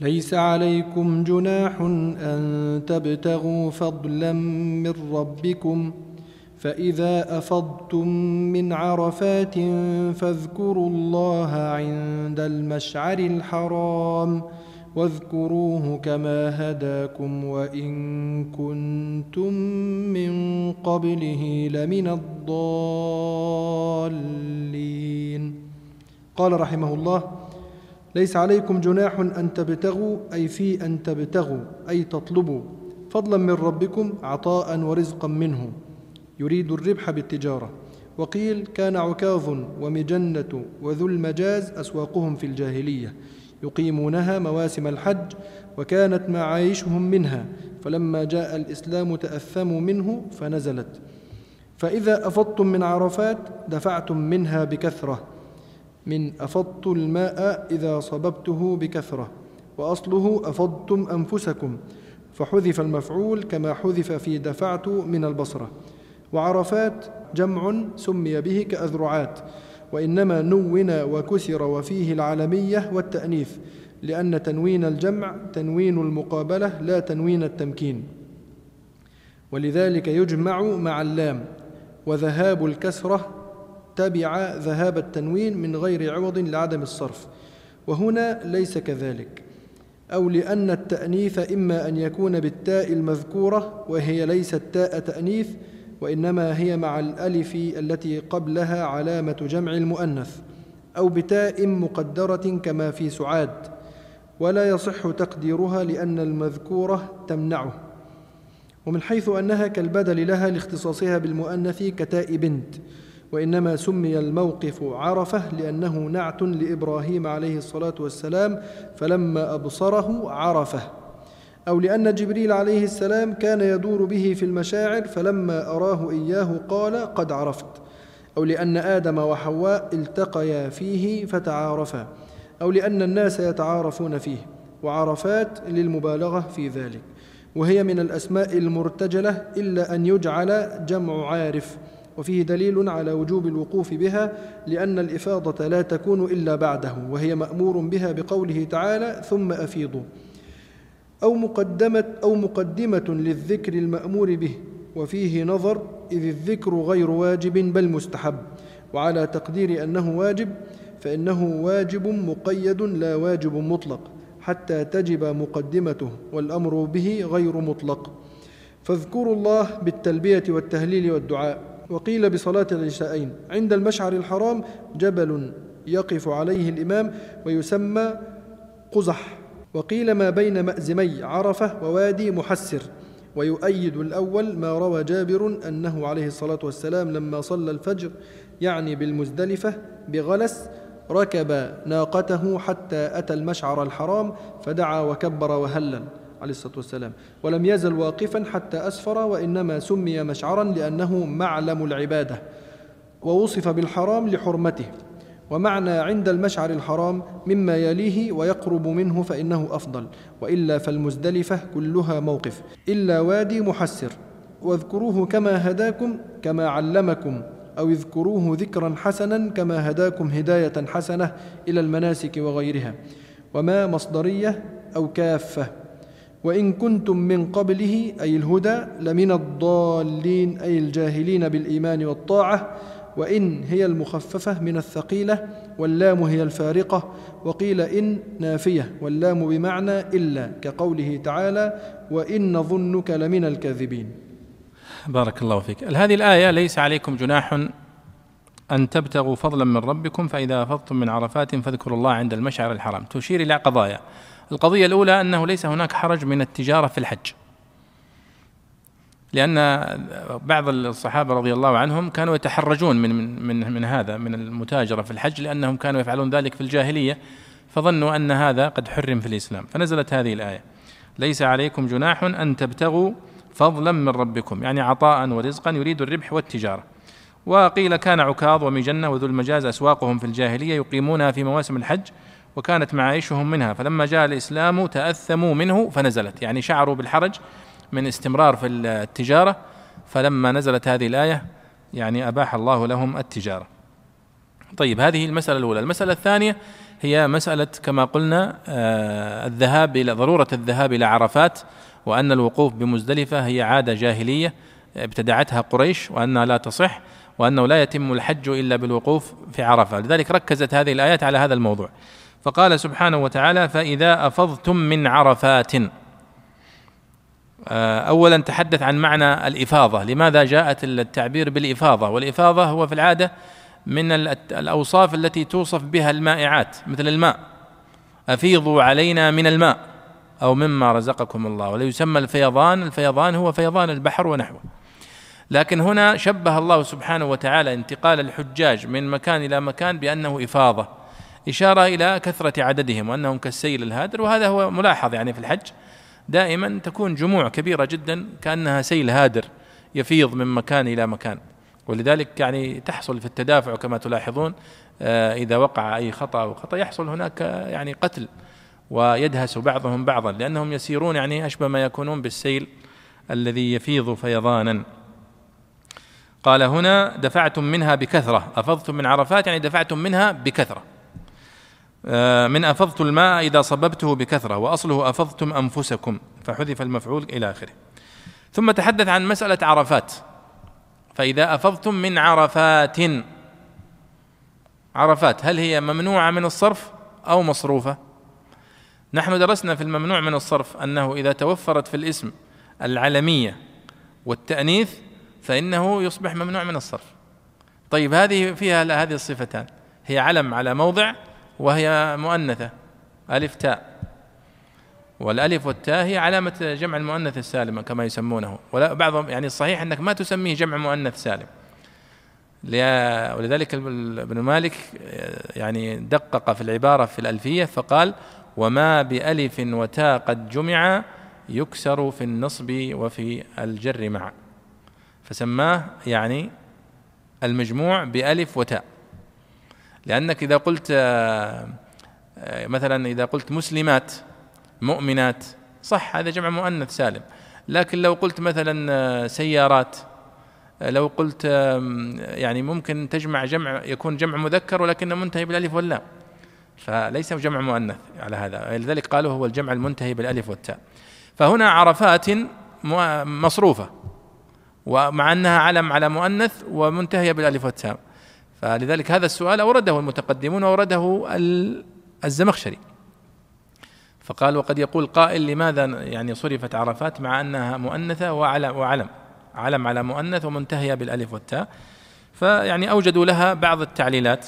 ليس عليكم جناح أن تبتغوا فضلا من ربكم. فإذا أفضتم من عرفات فاذكروا الله عند المشعر الحرام واذكروه كما هداكم وإن كنتم من قبله لمن الضالين. قال رحمه الله ليس عليكم جناح أن تبتغوا أي في أن تبتغوا أي تطلبوا فضلا من ربكم عطاء ورزقا منه. يريد الربح بالتجارة. وقيل كان عكاظ ومجنة وذو المجاز أسواقهم في الجاهلية. يقيمونها مواسم الحج وكانت معايشهم منها. فلما جاء الإسلام تأثموا منه فنزلت. فإذا أفضتم من عرفات دفعتم منها بكثرة. من أفضت الماء إذا صببته بكثرة. وأصله أفضتم أنفسكم. فحذف المفعول كما حذف في دفعت من البصرة. وعرفات جمع سمي به كأذرعات وإنما نون وكسر وفيه العلمية والتأنيث لأن تنوين الجمع تنوين المقابلة لا تنوين التمكين. ولذلك يجمع مع اللام وذهاب الكسرة تبع ذهاب التنوين من غير عوض لعدم الصرف. وهنا ليس كذلك أو لأن التأنيث إما أن يكون بالتاء المذكورة وهي ليست تاء تأنيث وإنما هي مع الألف التي قبلها علامة جمع المؤنث أو بتاء مقدرة كما في سعاد ولا يصح تقديرها لأن المذكورة تمنعه. ومن حيث أنها كالبدل لها لاختصاصها بالمؤنث كتاء بنت وإنما سمي الموقف عرفة لأنه نعت لإبراهيم عليه الصلاة والسلام فلما أبصره عرفة. أو لأن جبريل عليه السلام كان يدور به في المشاعر فلما أراه إياه قال قد عرفت. أو لأن آدم وحواء التقيا فيه فتعارفا. أو لأن الناس يتعارفون فيه. وعرفات للمبالغة في ذلك. وهي من الأسماء المرتجلة إلا أن يجعل جمع عارف. وفيه دليل على وجوب الوقوف بها لأن الإفاضة لا تكون إلا بعده. وهي مأمور بها بقوله تعالى ثم أفيضوا. أو مقدمة أو مقدمة للذكر المأمور به وفيه نظر إذ الذكر غير واجب بل مستحب وعلى تقدير أنه واجب فإنه واجب مقيد لا واجب مطلق حتى تجب مقدمته والأمر به غير مطلق. فاذكروا الله بالتلبية والتهليل والدعاء. وقيل بصلاة العشاءين. عند المشعر الحرام جبل يقف عليه الإمام ويسمى قزح. وقيل ما بين مأزمي عرفة ووادي محسر ويؤيد الأول ما روى جابر أنه عليه الصلاة والسلام لما صلى الفجر يعني بالمزدلفة بغلس ركب ناقته حتى أتى المشعر الحرام فدعا وكبر وهلل عليه الصلاة والسلام. ولم يزل واقفا حتى أسفر وإنما سمي مشعرا لأنه معلم العبادة ووصف بالحرام لحرمته. ومعنى عند المشعر الحرام مما يليه ويقرب منه فإنه أفضل وإلا فالمزدلفة كلها موقف. إلا وادي محسر واذكروه كما هداكم كما علمكم أو اذكروه ذكرا حسنا كما هداكم هداية حسنة إلى المناسك وغيرها. وما مصدرية أو كافة وإن كنتم من قبله أي الهدى لمن الضالين أي الجاهلين بالإيمان والطاعة وإن هي المخففة من الثقيلة واللام هي الفارقة وقيل إن نافية واللام بمعنى إلا كقوله تعالى وإن نظنك لمن الكاذبين. بارك الله فيك. هذه الآية ليس عليكم جناح أن تبتغوا فضلا من ربكم؟ فإذا أفضتم من عرفات فاذكروا الله عند المشعر الحرام. تشير إلى قضايا. القضية الأولى أنه ليس هناك حرج من التجارة في الحج. لأن بعض الصحابة رضي الله عنهم كانوا يتحرجون من من من هذا من المتاجرة في الحج لأنهم كانوا يفعلون ذلك في الجاهلية فظنوا أن هذا قد حرم في الإسلام. فنزلت هذه الآية ليس عليكم جناح أن تبتغوا فضلا من ربكم. يعني عطاء ورزقا يريد الربح والتجارة. وقيل كان عكاظ ومجنة وذو المجاز أسواقهم في الجاهلية يقيمونها في مواسم الحج وكانت معايشهم منها. فلما جاء الإسلام تأثموا منه فنزلت. يعني شعروا بالحرج من استمرار في التجارة فلما نزلت هذه الآية يعني أباح الله لهم التجارة. طيب هذه المسألة الأولى. المسألة الثانية هي مسألة كما قلنا آه، الذهاب إلى ضرورة الذهاب إلى عرفات وأن الوقوف بمزدلفة هي عادة جاهلية ابتدعتها قريش وأنها لا تصح وأنه لا يتم الحج إلا بالوقوف في عرفة. لذلك ركزت هذه الآيات على هذا الموضوع. فقال سبحانه وتعالى فإذا أفضتم من عرفات اولا تحدث عن معنى الإفاضة. لماذا جاءت التعبير بالإفاضة؟ والإفاضة هو في العادة من الأوصاف التي توصف بها المائعات مثل الماء. أفيضوا علينا من الماء أو مما رزقكم الله. ولا يسمى الفيضان الفيضان هو فيضان البحر ونحوه. لكن هنا شبه الله سبحانه وتعالى انتقال الحجاج من مكان إلى مكان بأنه إفاضة. إشارة إلى كثرة عددهم وأنهم كالسيل الهادر وهذا هو ملاحظ يعني في الحج. دائما تكون جموع كبيرة جدا كأنها سيل هادر يفيض من مكان إلى مكان. ولذلك يعني تحصل في التدافع كما تلاحظون آه، إذا وقع أي خطأ أو خطأ يحصل هناك يعني قتل ويدهس بعضهم بعضا لأنهم يسيرون يعني أشبه ما يكونون بالسيل الذي يفيض فيضانا. قال هنا دفعتم منها بكثرة. أفضتم من عرفات يعني دفعتم منها بكثرة. آه، من أفضت الماء إذا صببته بكثرة وأصله أفضتم أنفسكم فحذف المفعول إلى آخره. ثم تحدث عن مسألة عرفات. فإذا أفضتم من عرفات عرفات هل هي ممنوعة من الصرف أو مصروفة؟ نحن درسنا في الممنوع من الصرف أنه إذا توفرت في الاسم العلمية والتأنيث فإنه يصبح ممنوع من الصرف. طيب هذه فيها هذه الصفتان. هي علم على موضع وهي مؤنثة. ألف تاء. والألف والتاء هي علامة جمع المؤنث السالم كما يسمونه. ولا بعضهم يعني الصحيح أنك ما تسميه جمع مؤنث سالم. ولذلك ابن مالك يعني دقق في العبارة في الألفية فقال وما بألف وتاء قد جمع يكسر في النصب وفي الجر معا. فسماه يعني المجموع بألف وتاء. لأنك إذا قلت آه، مثلا إذا قلت مسلمات مؤمنات صح هذا جمع مؤنث سالم. لكن لو قلت مثلا آه، سيارات آه، لو قلت يعني ممكن تجمع جمع يكون جمع مذكر ولكنه منتهي بالألف واللام. فليس جمع مؤنث على هذا. لذلك قالوا هو الجمع المنتهي بالألف والتاء. فهنا عرفات مصروفة ومع أنها علم على مؤنث ومنتهية بالألف والتاء. فلذلك هذا السؤال أورده المتقدمون وأورده الزمخشري. فقال وقد يقول قائل لماذا يعني صرفت عرفات مع أنها مؤنثة وعلم وعلم. علم على مؤنث ومنتهية بالألف والتاء. فيعني أوجدوا لها بعض التعليلات.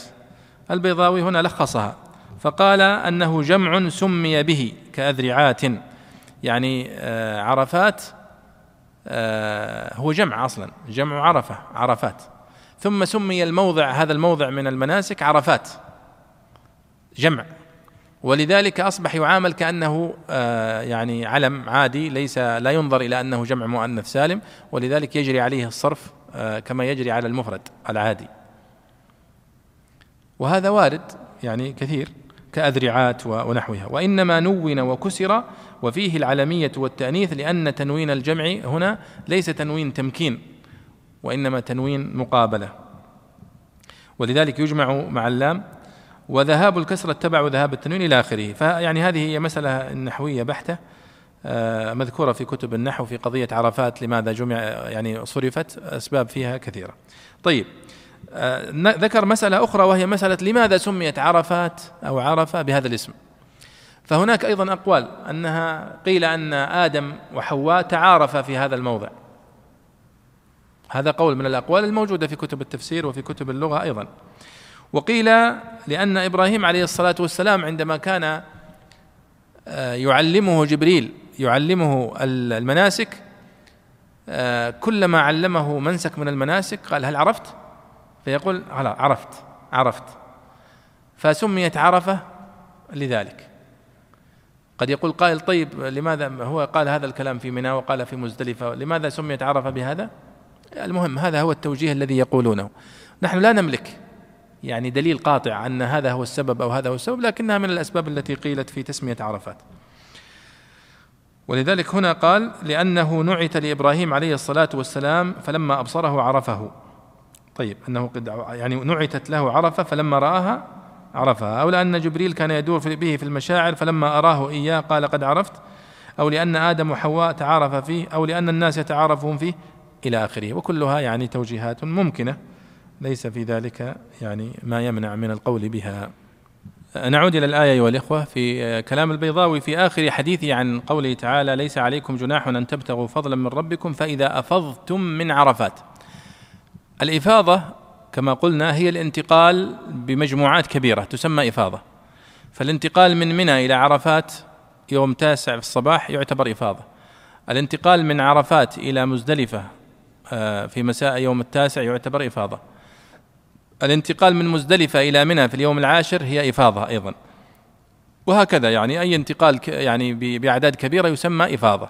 البيضاوي هنا لخصها. فقال أنه جمع سمي به كأذرعات. يعني آه، عرفات آه، هو جمع أصلا. جمع عرفة عرفات. ثم سمي الموضع هذا الموضع من المناسك عرفات جمع. ولذلك أصبح يعامل كأنه آه، يعني علم عادي ليس لا ينظر إلى أنه جمع مؤنث سالم ولذلك يجري عليه الصرف كما يجري على المفرد العادي. وهذا وارد يعني كثير كأذرعات ونحوها. وإنما نون وكسر وفيه العلمية والتأنيث لأن تنوين الجمع هنا ليس تنوين تمكين. وإنما تنوين مقابلة. ولذلك يجمع مع اللام وذهاب الكسرة تبع ذهاب التنوين إلى آخره. فيعني هذه هي مسألة نحوية بحتة آه، مذكورة في كتب النحو في قضية عرفات لماذا جمع يعني صرفت أسباب فيها كثيرة. طيب آه، ذكر مسألة أخرى وهي مسألة لماذا سميت عرفات أو عرفة بهذا الاسم. فهناك أيضا أقوال أنها قيل أن آدم وحواء تعارفا في هذا الموضع. هذا قول من الأقوال الموجودة في كتب التفسير وفي كتب اللغة أيضا. وقيل لأن إبراهيم عليه الصلاة والسلام عندما كان آه، يعلمه جبريل يعلمه المناسك آه، كلما علمه منسك من المناسك قال هل عرفت؟ فيقول عرفت عرفت. فسميت عرفة لذلك. قد يقول قائل طيب لماذا هو قال هذا الكلام في منى وقال في مزدلفة لماذا سميت عرفة بهذا؟ المهم هذا هو التوجيه الذي يقولونه. نحن لا نملك يعني دليل قاطع أن هذا هو السبب أو هذا هو السبب لكنها من الأسباب التي قيلت في تسمية عرفات. ولذلك هنا قال لأنه نعت لإبراهيم عليه الصلاة والسلام فلما أبصره عرفه. طيب أنه قد يعني نعتت له عرفة فلما رآها عرفها. أو لأن جبريل كان يدور به في المشاعر فلما أراه إياه قال قد عرفت. أو لأن آدم وحواء تعارف فيه. أو لأن الناس يتعارفون فيه. إلى آخره. وكلها يعني توجيهات ممكنة. ليس في ذلك يعني ما يمنع من القول بها. نعود إلى الآية أيها الإخوة في كلام البيضاوي في آخر حديثه عن قوله تعالى ليس عليكم جناح أن تبتغوا فضلا من ربكم فإذا أفضتم من عرفات. الإفاضة كما قلنا هي الانتقال بمجموعات كبيرة تسمى إفاضة. فالانتقال من منى إلى عرفات يوم تاسع في الصباح يعتبر إفاضة. الانتقال من عرفات إلى مزدلفة في مساء يوم التاسع يعتبر إفاضة. الانتقال من مزدلفة إلى منى في اليوم العاشر هي إفاضة أيضا. وهكذا يعني أي انتقال يعني بأعداد كبيرة يسمى إفاضة.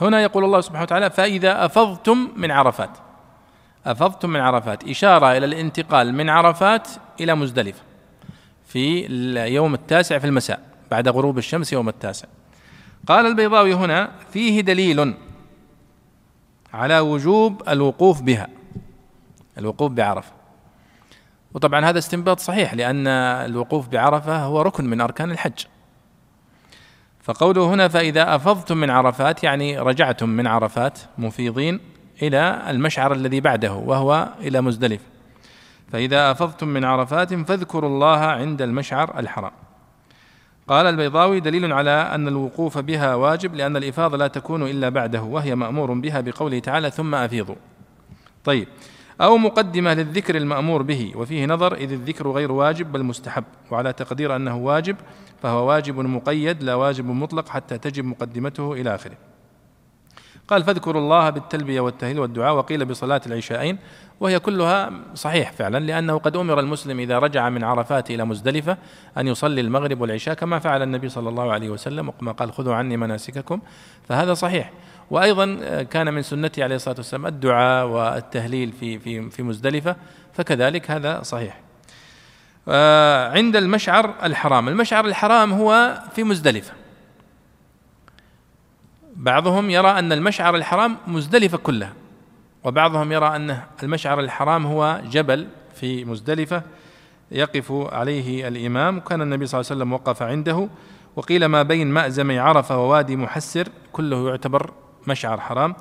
هنا يقول الله سبحانه وتعالى فإذا أفضتم من عرفات. أفضتم من عرفات. إشارة إلى الانتقال من عرفات إلى مزدلفة في اليوم التاسع في المساء بعد غروب الشمس يوم التاسع. قال البيضاوي هنا فيه دليل على وجوب الوقوف بها الوقوف بعرفة. وطبعا هذا استنباط صحيح لأن الوقوف بعرفة هو ركن من أركان الحج. فقوله هنا فإذا أفضتم من عرفات يعني رجعتم من عرفات مفيضين إلى المشعر الذي بعده وهو إلى مزدلف فإذا أفضتم من عرفات فاذكروا الله عند المشعر الحرام. قال البيضاوي دليل على أن الوقوف بها واجب لأن الإفاضة لا تكون إلا بعده وهي مأمور بها بقوله تعالى ثم أفيضوا طيب. أو مقدمة للذكر المأمور به وفيه نظر إذ الذكر غير واجب بل مستحب وعلى تقدير أنه واجب فهو واجب مقيد لا واجب مطلق حتى تجب مقدمته إلى آخره. قال فاذكروا الله بالتلبية والتهليل والدعاء وقيل بصلاة العشاءين وهي كلها صحيح فعلا لأنه قد أمر المسلم إذا رجع من عرفات إلى مزدلفة أن يصلي المغرب والعشاء كما فعل النبي صلى الله عليه وسلم وكما قال خذوا عني مناسككم. فهذا صحيح. وأيضا كان من سنته عليه الصلاة والسلام الدعاء والتهليل في في في مزدلفة فكذلك هذا صحيح. آه، عند المشعر الحرام. المشعر الحرام هو في مزدلفة. بعضهم يرى أن المشعر الحرام مزدلفة كلها وبعضهم يرى أن المشعر الحرام هو جبل في مزدلفة يقف عليه الإمام. وكان النبي صلى الله عليه وسلم وقف عنده وقيل ما بين مأزم عرفة ووادي محسر كله يعتبر مشعر حرام.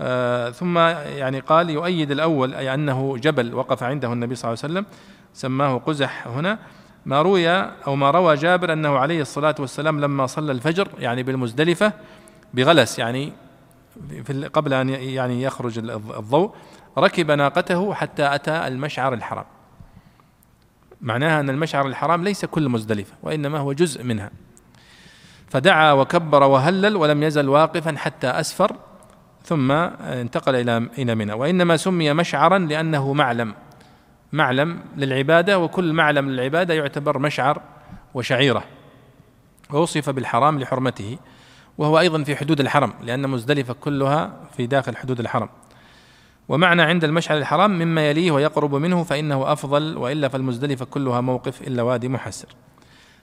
آه ثم يعني قال يؤيد الأول أي أنه جبل وقف عنده النبي صلى الله عليه وسلم سماه قزح هنا. ما روي أو ما روى جابر أنه عليه الصلاة والسلام لما صلى الفجر يعني بالمزدلفة بغلس يعني في قبل أن يعني يخرج الضوء ركب ناقته حتى أتى المشعر الحرام. معناها أن المشعر الحرام ليس كل مزدلفة وإنما هو جزء منها. فدعا وكبر وهلل ولم يزل واقفا حتى أسفر ثم انتقل إلى إلى منى. وإنما سمي مشعرا لأنه معلم. معلم للعبادة وكل معلم للعبادة يعتبر مشعر وشعيرة. ووصف بالحرام لحرمته. وهو أيضا في حدود الحرم لأن مزدلفة كلها في داخل حدود الحرم. ومعنى عند المشعر الحرام مما يليه ويقرب منه فإنه أفضل وإلا فالمزدلفة كلها موقف إلا وادي محسر.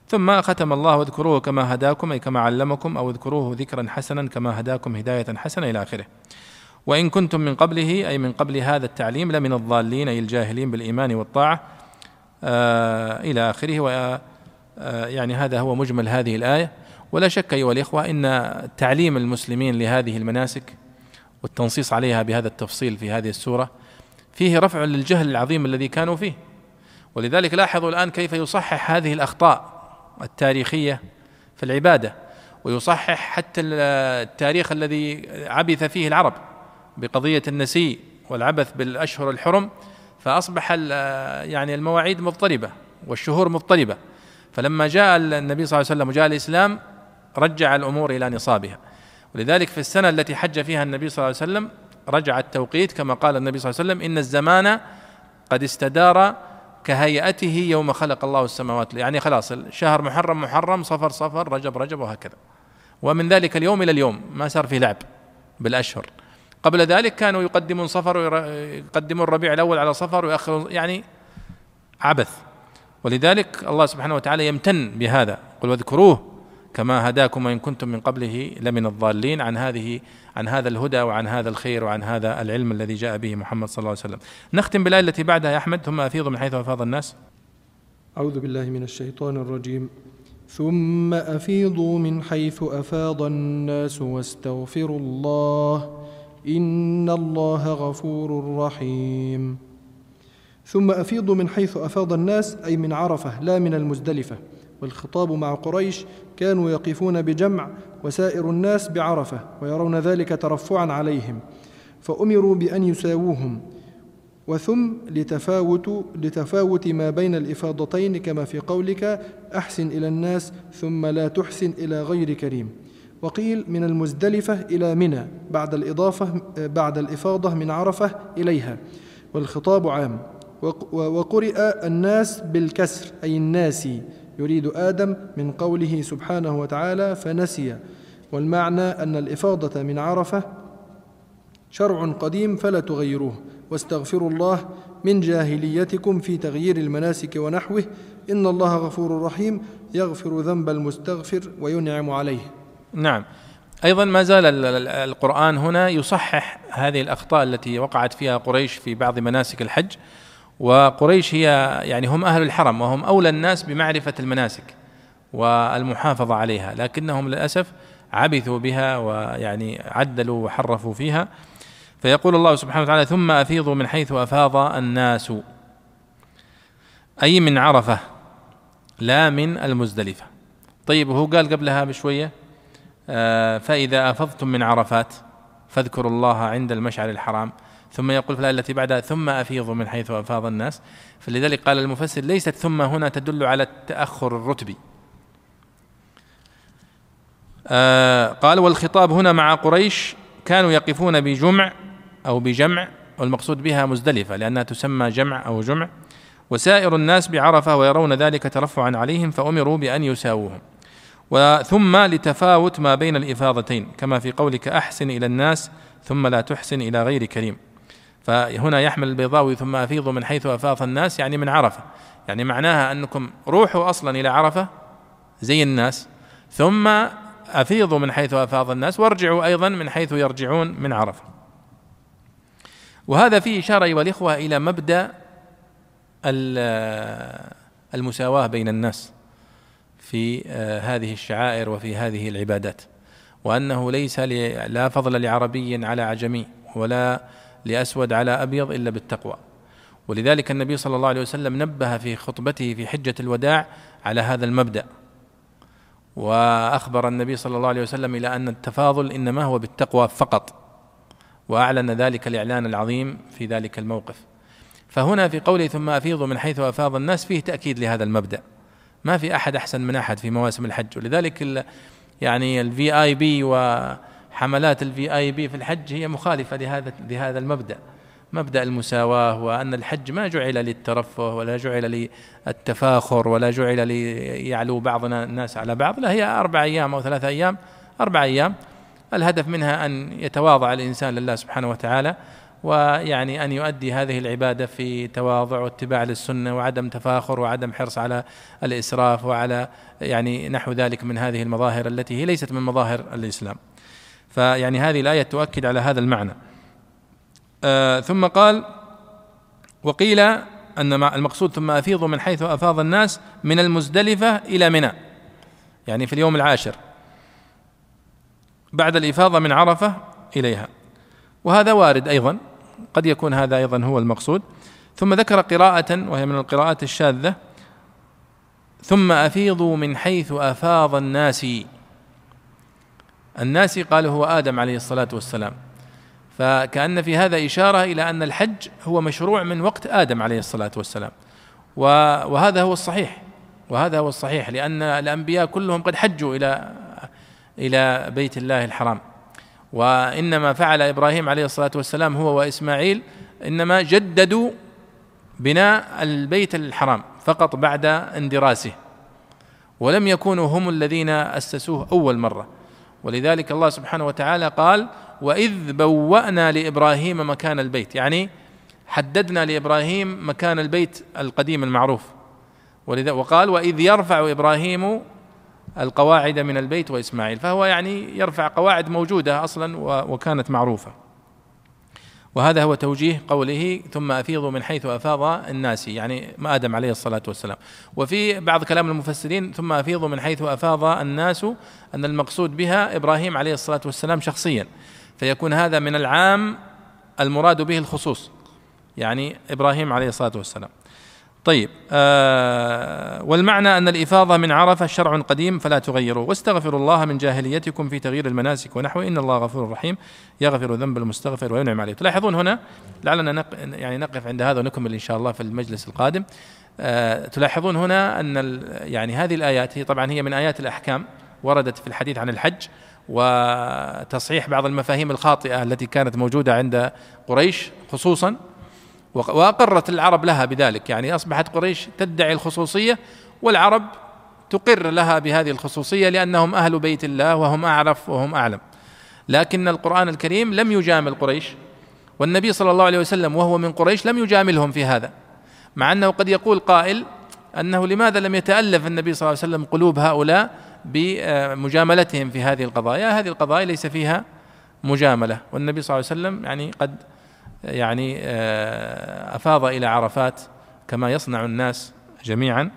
ثم ختم الله واذكروه كما هداكم أي كما علمكم أو اذكروه ذكرا حسنا كما هداكم هداية حسنة إلى آخره. وإن كنتم من قبله أي من قبل هذا التعليم لمن الضالين أي الجاهلين بالإيمان والطاعة آه إلى آخره. و آه يعني هذا هو مجمل هذه الآية. ولا شك أيها الإخوة أن تعليم المسلمين لهذه المناسك والتنصيص عليها بهذا التفصيل في هذه السورة فيه رفع للجهل العظيم الذي كانوا فيه. ولذلك لاحظوا الآن كيف يصحح هذه الأخطاء التاريخية في العبادة ويصحح حتى التاريخ الذي عبث فيه العرب بقضية النسي والعبث بالأشهر الحرم فأصبح يعني المواعيد مضطربة والشهور مضطربة. فلما جاء النبي صلى الله عليه وسلم وجاء الإسلام رجع الأمور إلى نصابها. ولذلك في السنة التي حج فيها النبي صلى الله عليه وسلم رجع التوقيت كما قال النبي صلى الله عليه وسلم إن الزمان قد استدار كهيئته يوم خلق الله السماوات يعني خلاص شهر محرم محرم صفر صفر رجب رجب وهكذا. ومن ذلك اليوم إلى اليوم ما صار في لعب بالأشهر. قبل ذلك كانوا يقدمون صفر ويقدمون الربيع الأول على صفر ويأخرون يعني عبث. ولذلك الله سبحانه وتعالى يمتن بهذا. قل واذكروه كما هداكم وإن كنتم من قبله لمن الضالين عن هذه عن هذا الهدى وعن هذا الخير وعن هذا العلم الذي جاء به محمد صلى الله عليه وسلم. نختم بالآية التي بعدها يا أحمد ثم أفيض من حيث أفاض الناس. أعوذ بالله من الشيطان الرجيم. ثم أفيضوا من حيث أفاض الناس واستغفروا الله إن الله غفور رحيم. ثم أفيضوا من حيث أفاض الناس أي من عرفة لا من المزدلفة. والخطاب مع قريش كانوا يقفون بجمع وسائر الناس بعرفة ويرون ذلك ترفعا عليهم فأمروا بأن يساووهم وثم لتفاوت لتفاوت ما بين الإفاضتين كما في قولك أحسن إلى الناس ثم لا تحسن إلى غير كريم. وقيل من المزدلفة إلى منى بعد الاضافه بعد الإفاضة من عرفة إليها. والخطاب عام. وقرئ الناس بالكسر أي الناسي. يريد آدم من قوله سبحانه وتعالى فنسي. والمعنى أن الإفاضة من عرفة شرع قديم فلا تغيروه. واستغفروا الله من جاهليتكم في تغيير المناسك ونحوه. إن الله غفور رحيم. يغفر ذنب المستغفر وينعم عليه. نعم. أيضا ما زال القرآن هنا يصحح هذه الأخطاء التي وقعت فيها قريش في بعض مناسك الحج. وقريش هي يعني هم أهل الحرم وهم أولى الناس بمعرفة المناسك والمحافظة عليها لكنهم للأسف عبثوا بها ويعني عدلوا وحرفوا فيها. فيقول الله سبحانه وتعالى ثم أفيضوا من حيث أفاض الناس. أي من عرفة لا من المزدلفة. طيب وهو قال قبلها بشوية آه، فإذا أفضتم من عرفات فاذكروا الله عند المشعر الحرام. ثم يقول في الآية التي بعدها ثم أفيضوا من حيث أفاض الناس. فلذلك قال المفسر ليست ثم هنا تدل على التأخر الرتبي آه قال والخطاب هنا مع قريش كانوا يقفون بجمع أو بجمع والمقصود بها مزدلفة لأنها تسمى جمع أو جمع. وسائر الناس بعرفة ويرون ذلك ترفعا عليهم فأمروا بأن يساووهم. وثم لتفاوت ما بين الإفاضتين كما في قولك أحسن إلى الناس ثم لا تحسن إلى غير كريم. فهنا يحمل البيضاوي ثم أفيضوا من حيث أفاض الناس يعني من عرفة. يعني معناها أنكم روحوا أصلا إلى عرفة زي الناس ثم أفيضوا من حيث أفاض الناس وارجعوا أيضا من حيث يرجعون من عرفة. وهذا فيه إشارة أيها الإخوة إلى مبدأ المساواة بين الناس في آه، هذه الشعائر وفي هذه العبادات وأنه ليس لا فضل لعربي على عجمي ولا لأسود على أبيض إلا بالتقوى. ولذلك النبي صلى الله عليه وسلم نبه في خطبته في حجة الوداع على هذا المبدأ. وأخبر النبي صلى الله عليه وسلم إلى أن التفاضل إنما هو بالتقوى فقط وأعلن ذلك الإعلان العظيم في ذلك الموقف. فهنا في قوله ثم أفيضوا من حيث أفاض الناس فيه تأكيد لهذا المبدأ. ما في أحد أحسن من أحد في مواسم الحج. ولذلك يعني ال VIP وحملات ال VIP في الحج هي مخالفة لهذا لهذا المبدأ. مبدأ المساواة وأن الحج ما جعل للترفه ولا جعل للتفاخر ولا جعل ليعلو بعضنا الناس على بعض. لا هي أربع أيام أو ثلاثة أيام أربع أيام. الهدف منها أن يتواضع الإنسان لله سبحانه وتعالى ويعني أن يؤدي هذه العبادة في تواضع واتباع للسنة وعدم تفاخر وعدم حرص على الإسراف وعلى يعني نحو ذلك من هذه المظاهر التي هي ليست من مظاهر الإسلام. فيعني هذه الآية تؤكد على هذا المعنى. آه ثم قال وقيل أن المقصود ثم أفيضوا من حيث أفاض الناس من المزدلفة إلى منى يعني في اليوم العاشر بعد الإفاضة من عرفة إليها. وهذا وارد أيضا قد يكون هذا أيضا هو المقصود. ثم ذكر قراءة وهي من القراءات الشاذة ثم أفيضوا من حيث أفاض الناس. الناس قالوا هو آدم عليه الصلاة والسلام. فكأن في هذا إشارة إلى أن الحج هو مشروع من وقت آدم عليه الصلاة والسلام. وهذا هو الصحيح. وهذا هو الصحيح لأن الأنبياء كلهم قد حجوا إلى إلى بيت الله الحرام. وإنما فعل إبراهيم عليه الصلاة والسلام هو وإسماعيل إنما جددوا بناء البيت الحرام فقط بعد اندراسه. ولم يكونوا هم الذين أسسوه أول مرة. ولذلك الله سبحانه وتعالى قال وإذ بوأنا لإبراهيم مكان البيت يعني حددنا لإبراهيم مكان البيت القديم المعروف. ولذا وقال وإذ يرفع إبراهيم القواعد من البيت وإسماعيل فهو يعني يرفع قواعد موجودة أصلا وكانت معروفة. وهذا هو توجيه قوله ثم أفيضوا من حيث أفاض الناس يعني ما آدم عليه الصلاة والسلام. وفي بعض كلام المفسرين ثم أفيضوا من حيث أفاض الناس أن المقصود بها إبراهيم عليه الصلاة والسلام شخصيا. فيكون هذا من العام المراد به الخصوص يعني إبراهيم عليه الصلاة والسلام. طيب آه والمعنى أن الإفاضة من عرفة شرع قديم فلا تغيروه واستغفروا الله من جاهليتكم في تغيير المناسك ونحوه. إن الله غفور رحيم. يغفر ذنب المستغفر وينعم عليه. تلاحظون هنا لعلنا نق يعني نقف عند هذا ونكمل إن شاء الله في المجلس القادم. آه تلاحظون هنا أن يعني هذه الآيات هي طبعا هي من آيات الأحكام وردت في الحديث عن الحج وتصحيح بعض المفاهيم الخاطئة التي كانت موجودة عند قريش خصوصا وأقرت العرب لها بذلك. يعني أصبحت قريش تدعي الخصوصية والعرب تقر لها بهذه الخصوصية لأنهم أهل بيت الله وهم أعرف وهم أعلم. لكن القرآن الكريم لم يجامل قريش والنبي صلى الله عليه وسلم وهو من قريش لم يجاملهم في هذا مع أنه قد يقول قائل أنه لماذا لم يتألف النبي صلى الله عليه وسلم قلوب هؤلاء بمجاملتهم في هذه القضايا؟ هذه القضايا ليس فيها مجاملة والنبي صلى الله عليه وسلم يعني قد يعني آه، أفاض إلى عرفات كما يصنع الناس جميعا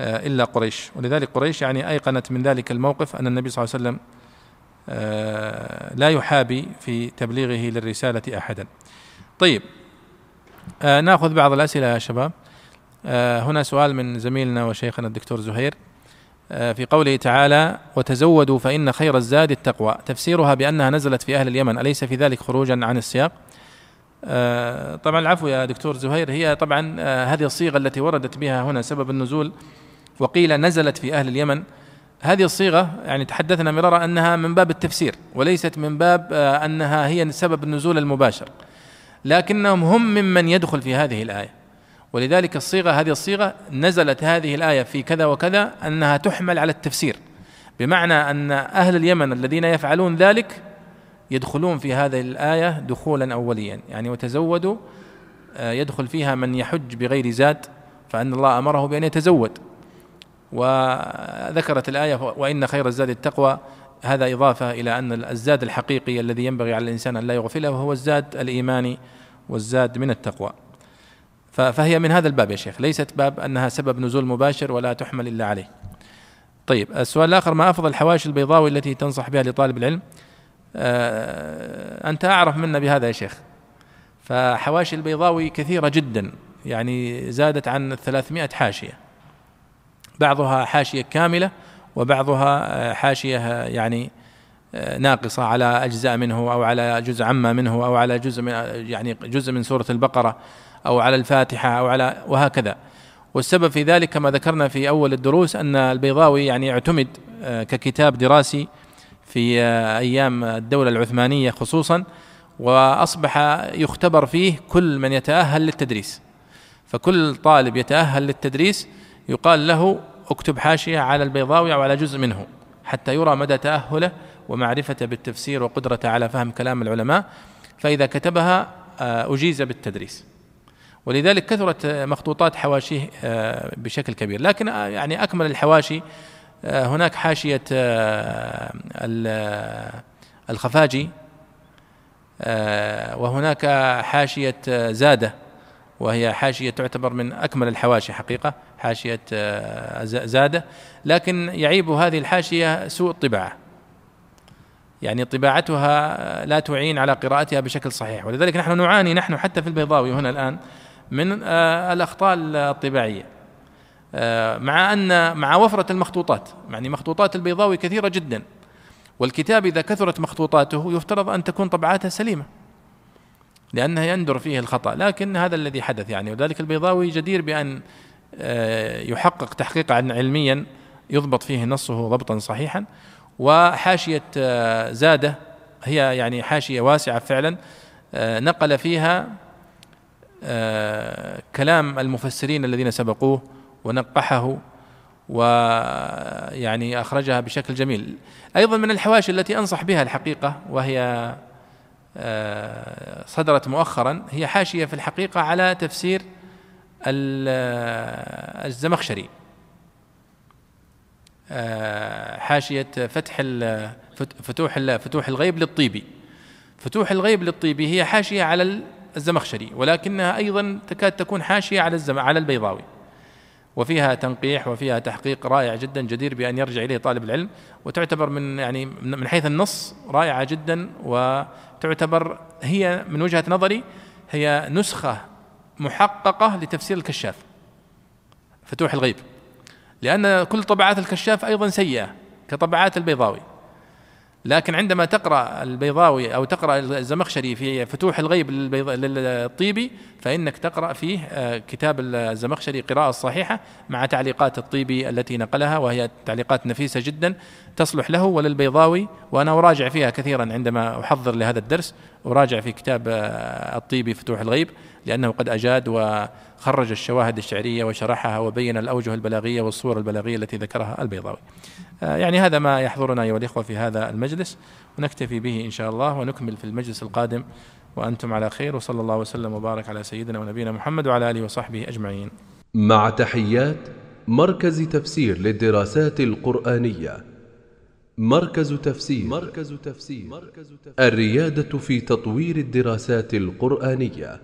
آه، إلا قريش ولذلك قريش يعني أيقنت من ذلك الموقف أن النبي صلى الله عليه وسلم آه، لا يحابي في تبليغه للرسالة احدا. طيب نأخذ بعض الأسئلة يا شباب. هنا سؤال من زميلنا وشيخنا الدكتور زهير في قوله تعالى وتزودوا فإن خير الزاد التقوى تفسيرها بأنها نزلت في أهل اليمن أليس في ذلك خروجا عن السياق طبعا العفو يا دكتور زهير. هي طبعا آه، هذه الصيغة التي وردت بها هنا سبب النزول وقيل نزلت في أهل اليمن. هذه الصيغة يعني تحدثنا مرارا أنها من باب التفسير وليست من باب أنها هي سبب النزول المباشر. لكنهم هم ممن يدخل في هذه الآية. ولذلك الصيغة هذه الصيغة نزلت هذه الآية في كذا وكذا أنها تحمل على التفسير. بمعنى أن أهل اليمن الذين يفعلون ذلك يدخلون في هذه الآية دخولا أوليا. يعني وتزودوا آه، يدخل فيها من يحج بغير زاد فأن الله أمره بأن يتزود. وذكرت الآية وإن خير الزاد التقوى. هذا إضافة إلى أن الزاد الحقيقي الذي ينبغي على الإنسان أن لا يغفله وهو الزاد الإيماني والزاد من التقوى. فهي من هذا الباب يا شيخ. ليست باب أنها سبب نزول مباشر ولا تحمل إلا عليه. طيب السؤال الآخر ما أفضل الحواشي البيضاوي التي تنصح بها لطالب العلم؟ أنت أعرف منا بهذا يا شيخ. فحواشي البيضاوي كثيرة جدا يعني زادت عن 300 حاشية. بعضها حاشية كاملة وبعضها آه، حاشية يعني آه، ناقصة على أجزاء منه أو على جزء عما منه أو على جزء من يعني جزء من سورة البقرة أو على الفاتحة أو على وهكذا. والسبب في ذلك كما ذكرنا في أول الدروس أن البيضاوي يعني اعتمد آه، ككتاب دراسي في أيام الدولة العثمانية خصوصا وأصبح يختبر فيه كل من يتأهل للتدريس. فكل طالب يتأهل للتدريس يقال له اكتب حاشية على البيضاوي أو على جزء منه حتى يرى مدى تأهله ومعرفته بالتفسير وقدرته على فهم كلام العلماء. فإذا كتبها آه، أجيز بالتدريس. ولذلك كثرت مخطوطات حواشيه آه، بشكل كبير. لكن آه، يعني أكمل الحواشي هناك حاشية الخفاجي وهناك حاشية زادة وهي حاشية تعتبر من أكمل الحواشي حقيقة حاشية آه، زادة. لكن يعيب هذه الحاشية سوء الطباعة. يعني طباعتها لا تعين على قراءتها بشكل صحيح. ولذلك نحن نعاني نحن حتى في البيضاوي هنا الآن من آه، الأخطاء الطباعية. آه، مع أن مع وفرة المخطوطات. يعني مخطوطات البيضاوي كثيرة جدا. والكتاب إذا كثرت مخطوطاته يفترض أن تكون طبعاتها سليمة. لأنه يندر فيه الخطأ. لكن هذا الذي حدث. يعني وذلك البيضاوي جدير بأن آه، يحقق تحقيقا علميا يضبط فيه نصه ضبطا صحيحا. وحاشية آه، زادة هي يعني حاشية واسعة فعلا آه، نقل فيها كلام المفسرين الذين سبقوه ونقحه ويعني أخرجها بشكل جميل. أيضا من الحواشي التي أنصح بها الحقيقة وهي صدرت مؤخرا هي حاشية في الحقيقة على تفسير الزمخشري. آه، حاشية فتح فتوح فتوح الغيب للطيبي فتوح الغيب للطيبي هي حاشية على الزمخشري ولكنها أيضا تكاد تكون حاشية على على البيضاوي. وفيها تنقيح وفيها تحقيق رائع جدا جدير بأن يرجع إليه طالب العلم وتعتبر من يعني من حيث النص رائعة جدا وتعتبر هي من وجهة نظري هي نسخة محققة لتفسير الكشاف فتوح الغيب. لأن كل طبعات الكشاف أيضا سيئة كطبعات البيضاوي. لكن عندما تقرأ البيضاوي أو تقرأ الزمخشري في فتوح الغيب للطيبي فإنك تقرأ فيه آه، كتاب الزمخشري قراءة صحيحة مع تعليقات الطيبي التي نقلها وهي تعليقات نفيسة جدا تصلح له وللبيضاوي وأنا أراجع فيها كثيرا عندما أحضر لهذا الدرس أراجع في كتاب آه، الطيبي فتوح الغيب لأنه قد أجاد وخرج الشواهد الشعرية وشرحها وبين الأوجه البلاغية والصور البلاغية التي ذكرها البيضاوي. يعني هذا ما يحضرنا أيها الإخوة في هذا المجلس. ونكتفي به إن شاء الله ونكمل في المجلس القادم. وأنتم على خير وصلى الله وسلم وبارك على سيدنا ونبينا محمد وعلى آله وصحبه أجمعين. مع تحيات مركز تفسير للدراسات القرآنية. مركز تفسير. مركز تفسير. الريادة في تطوير الدراسات القرآنية.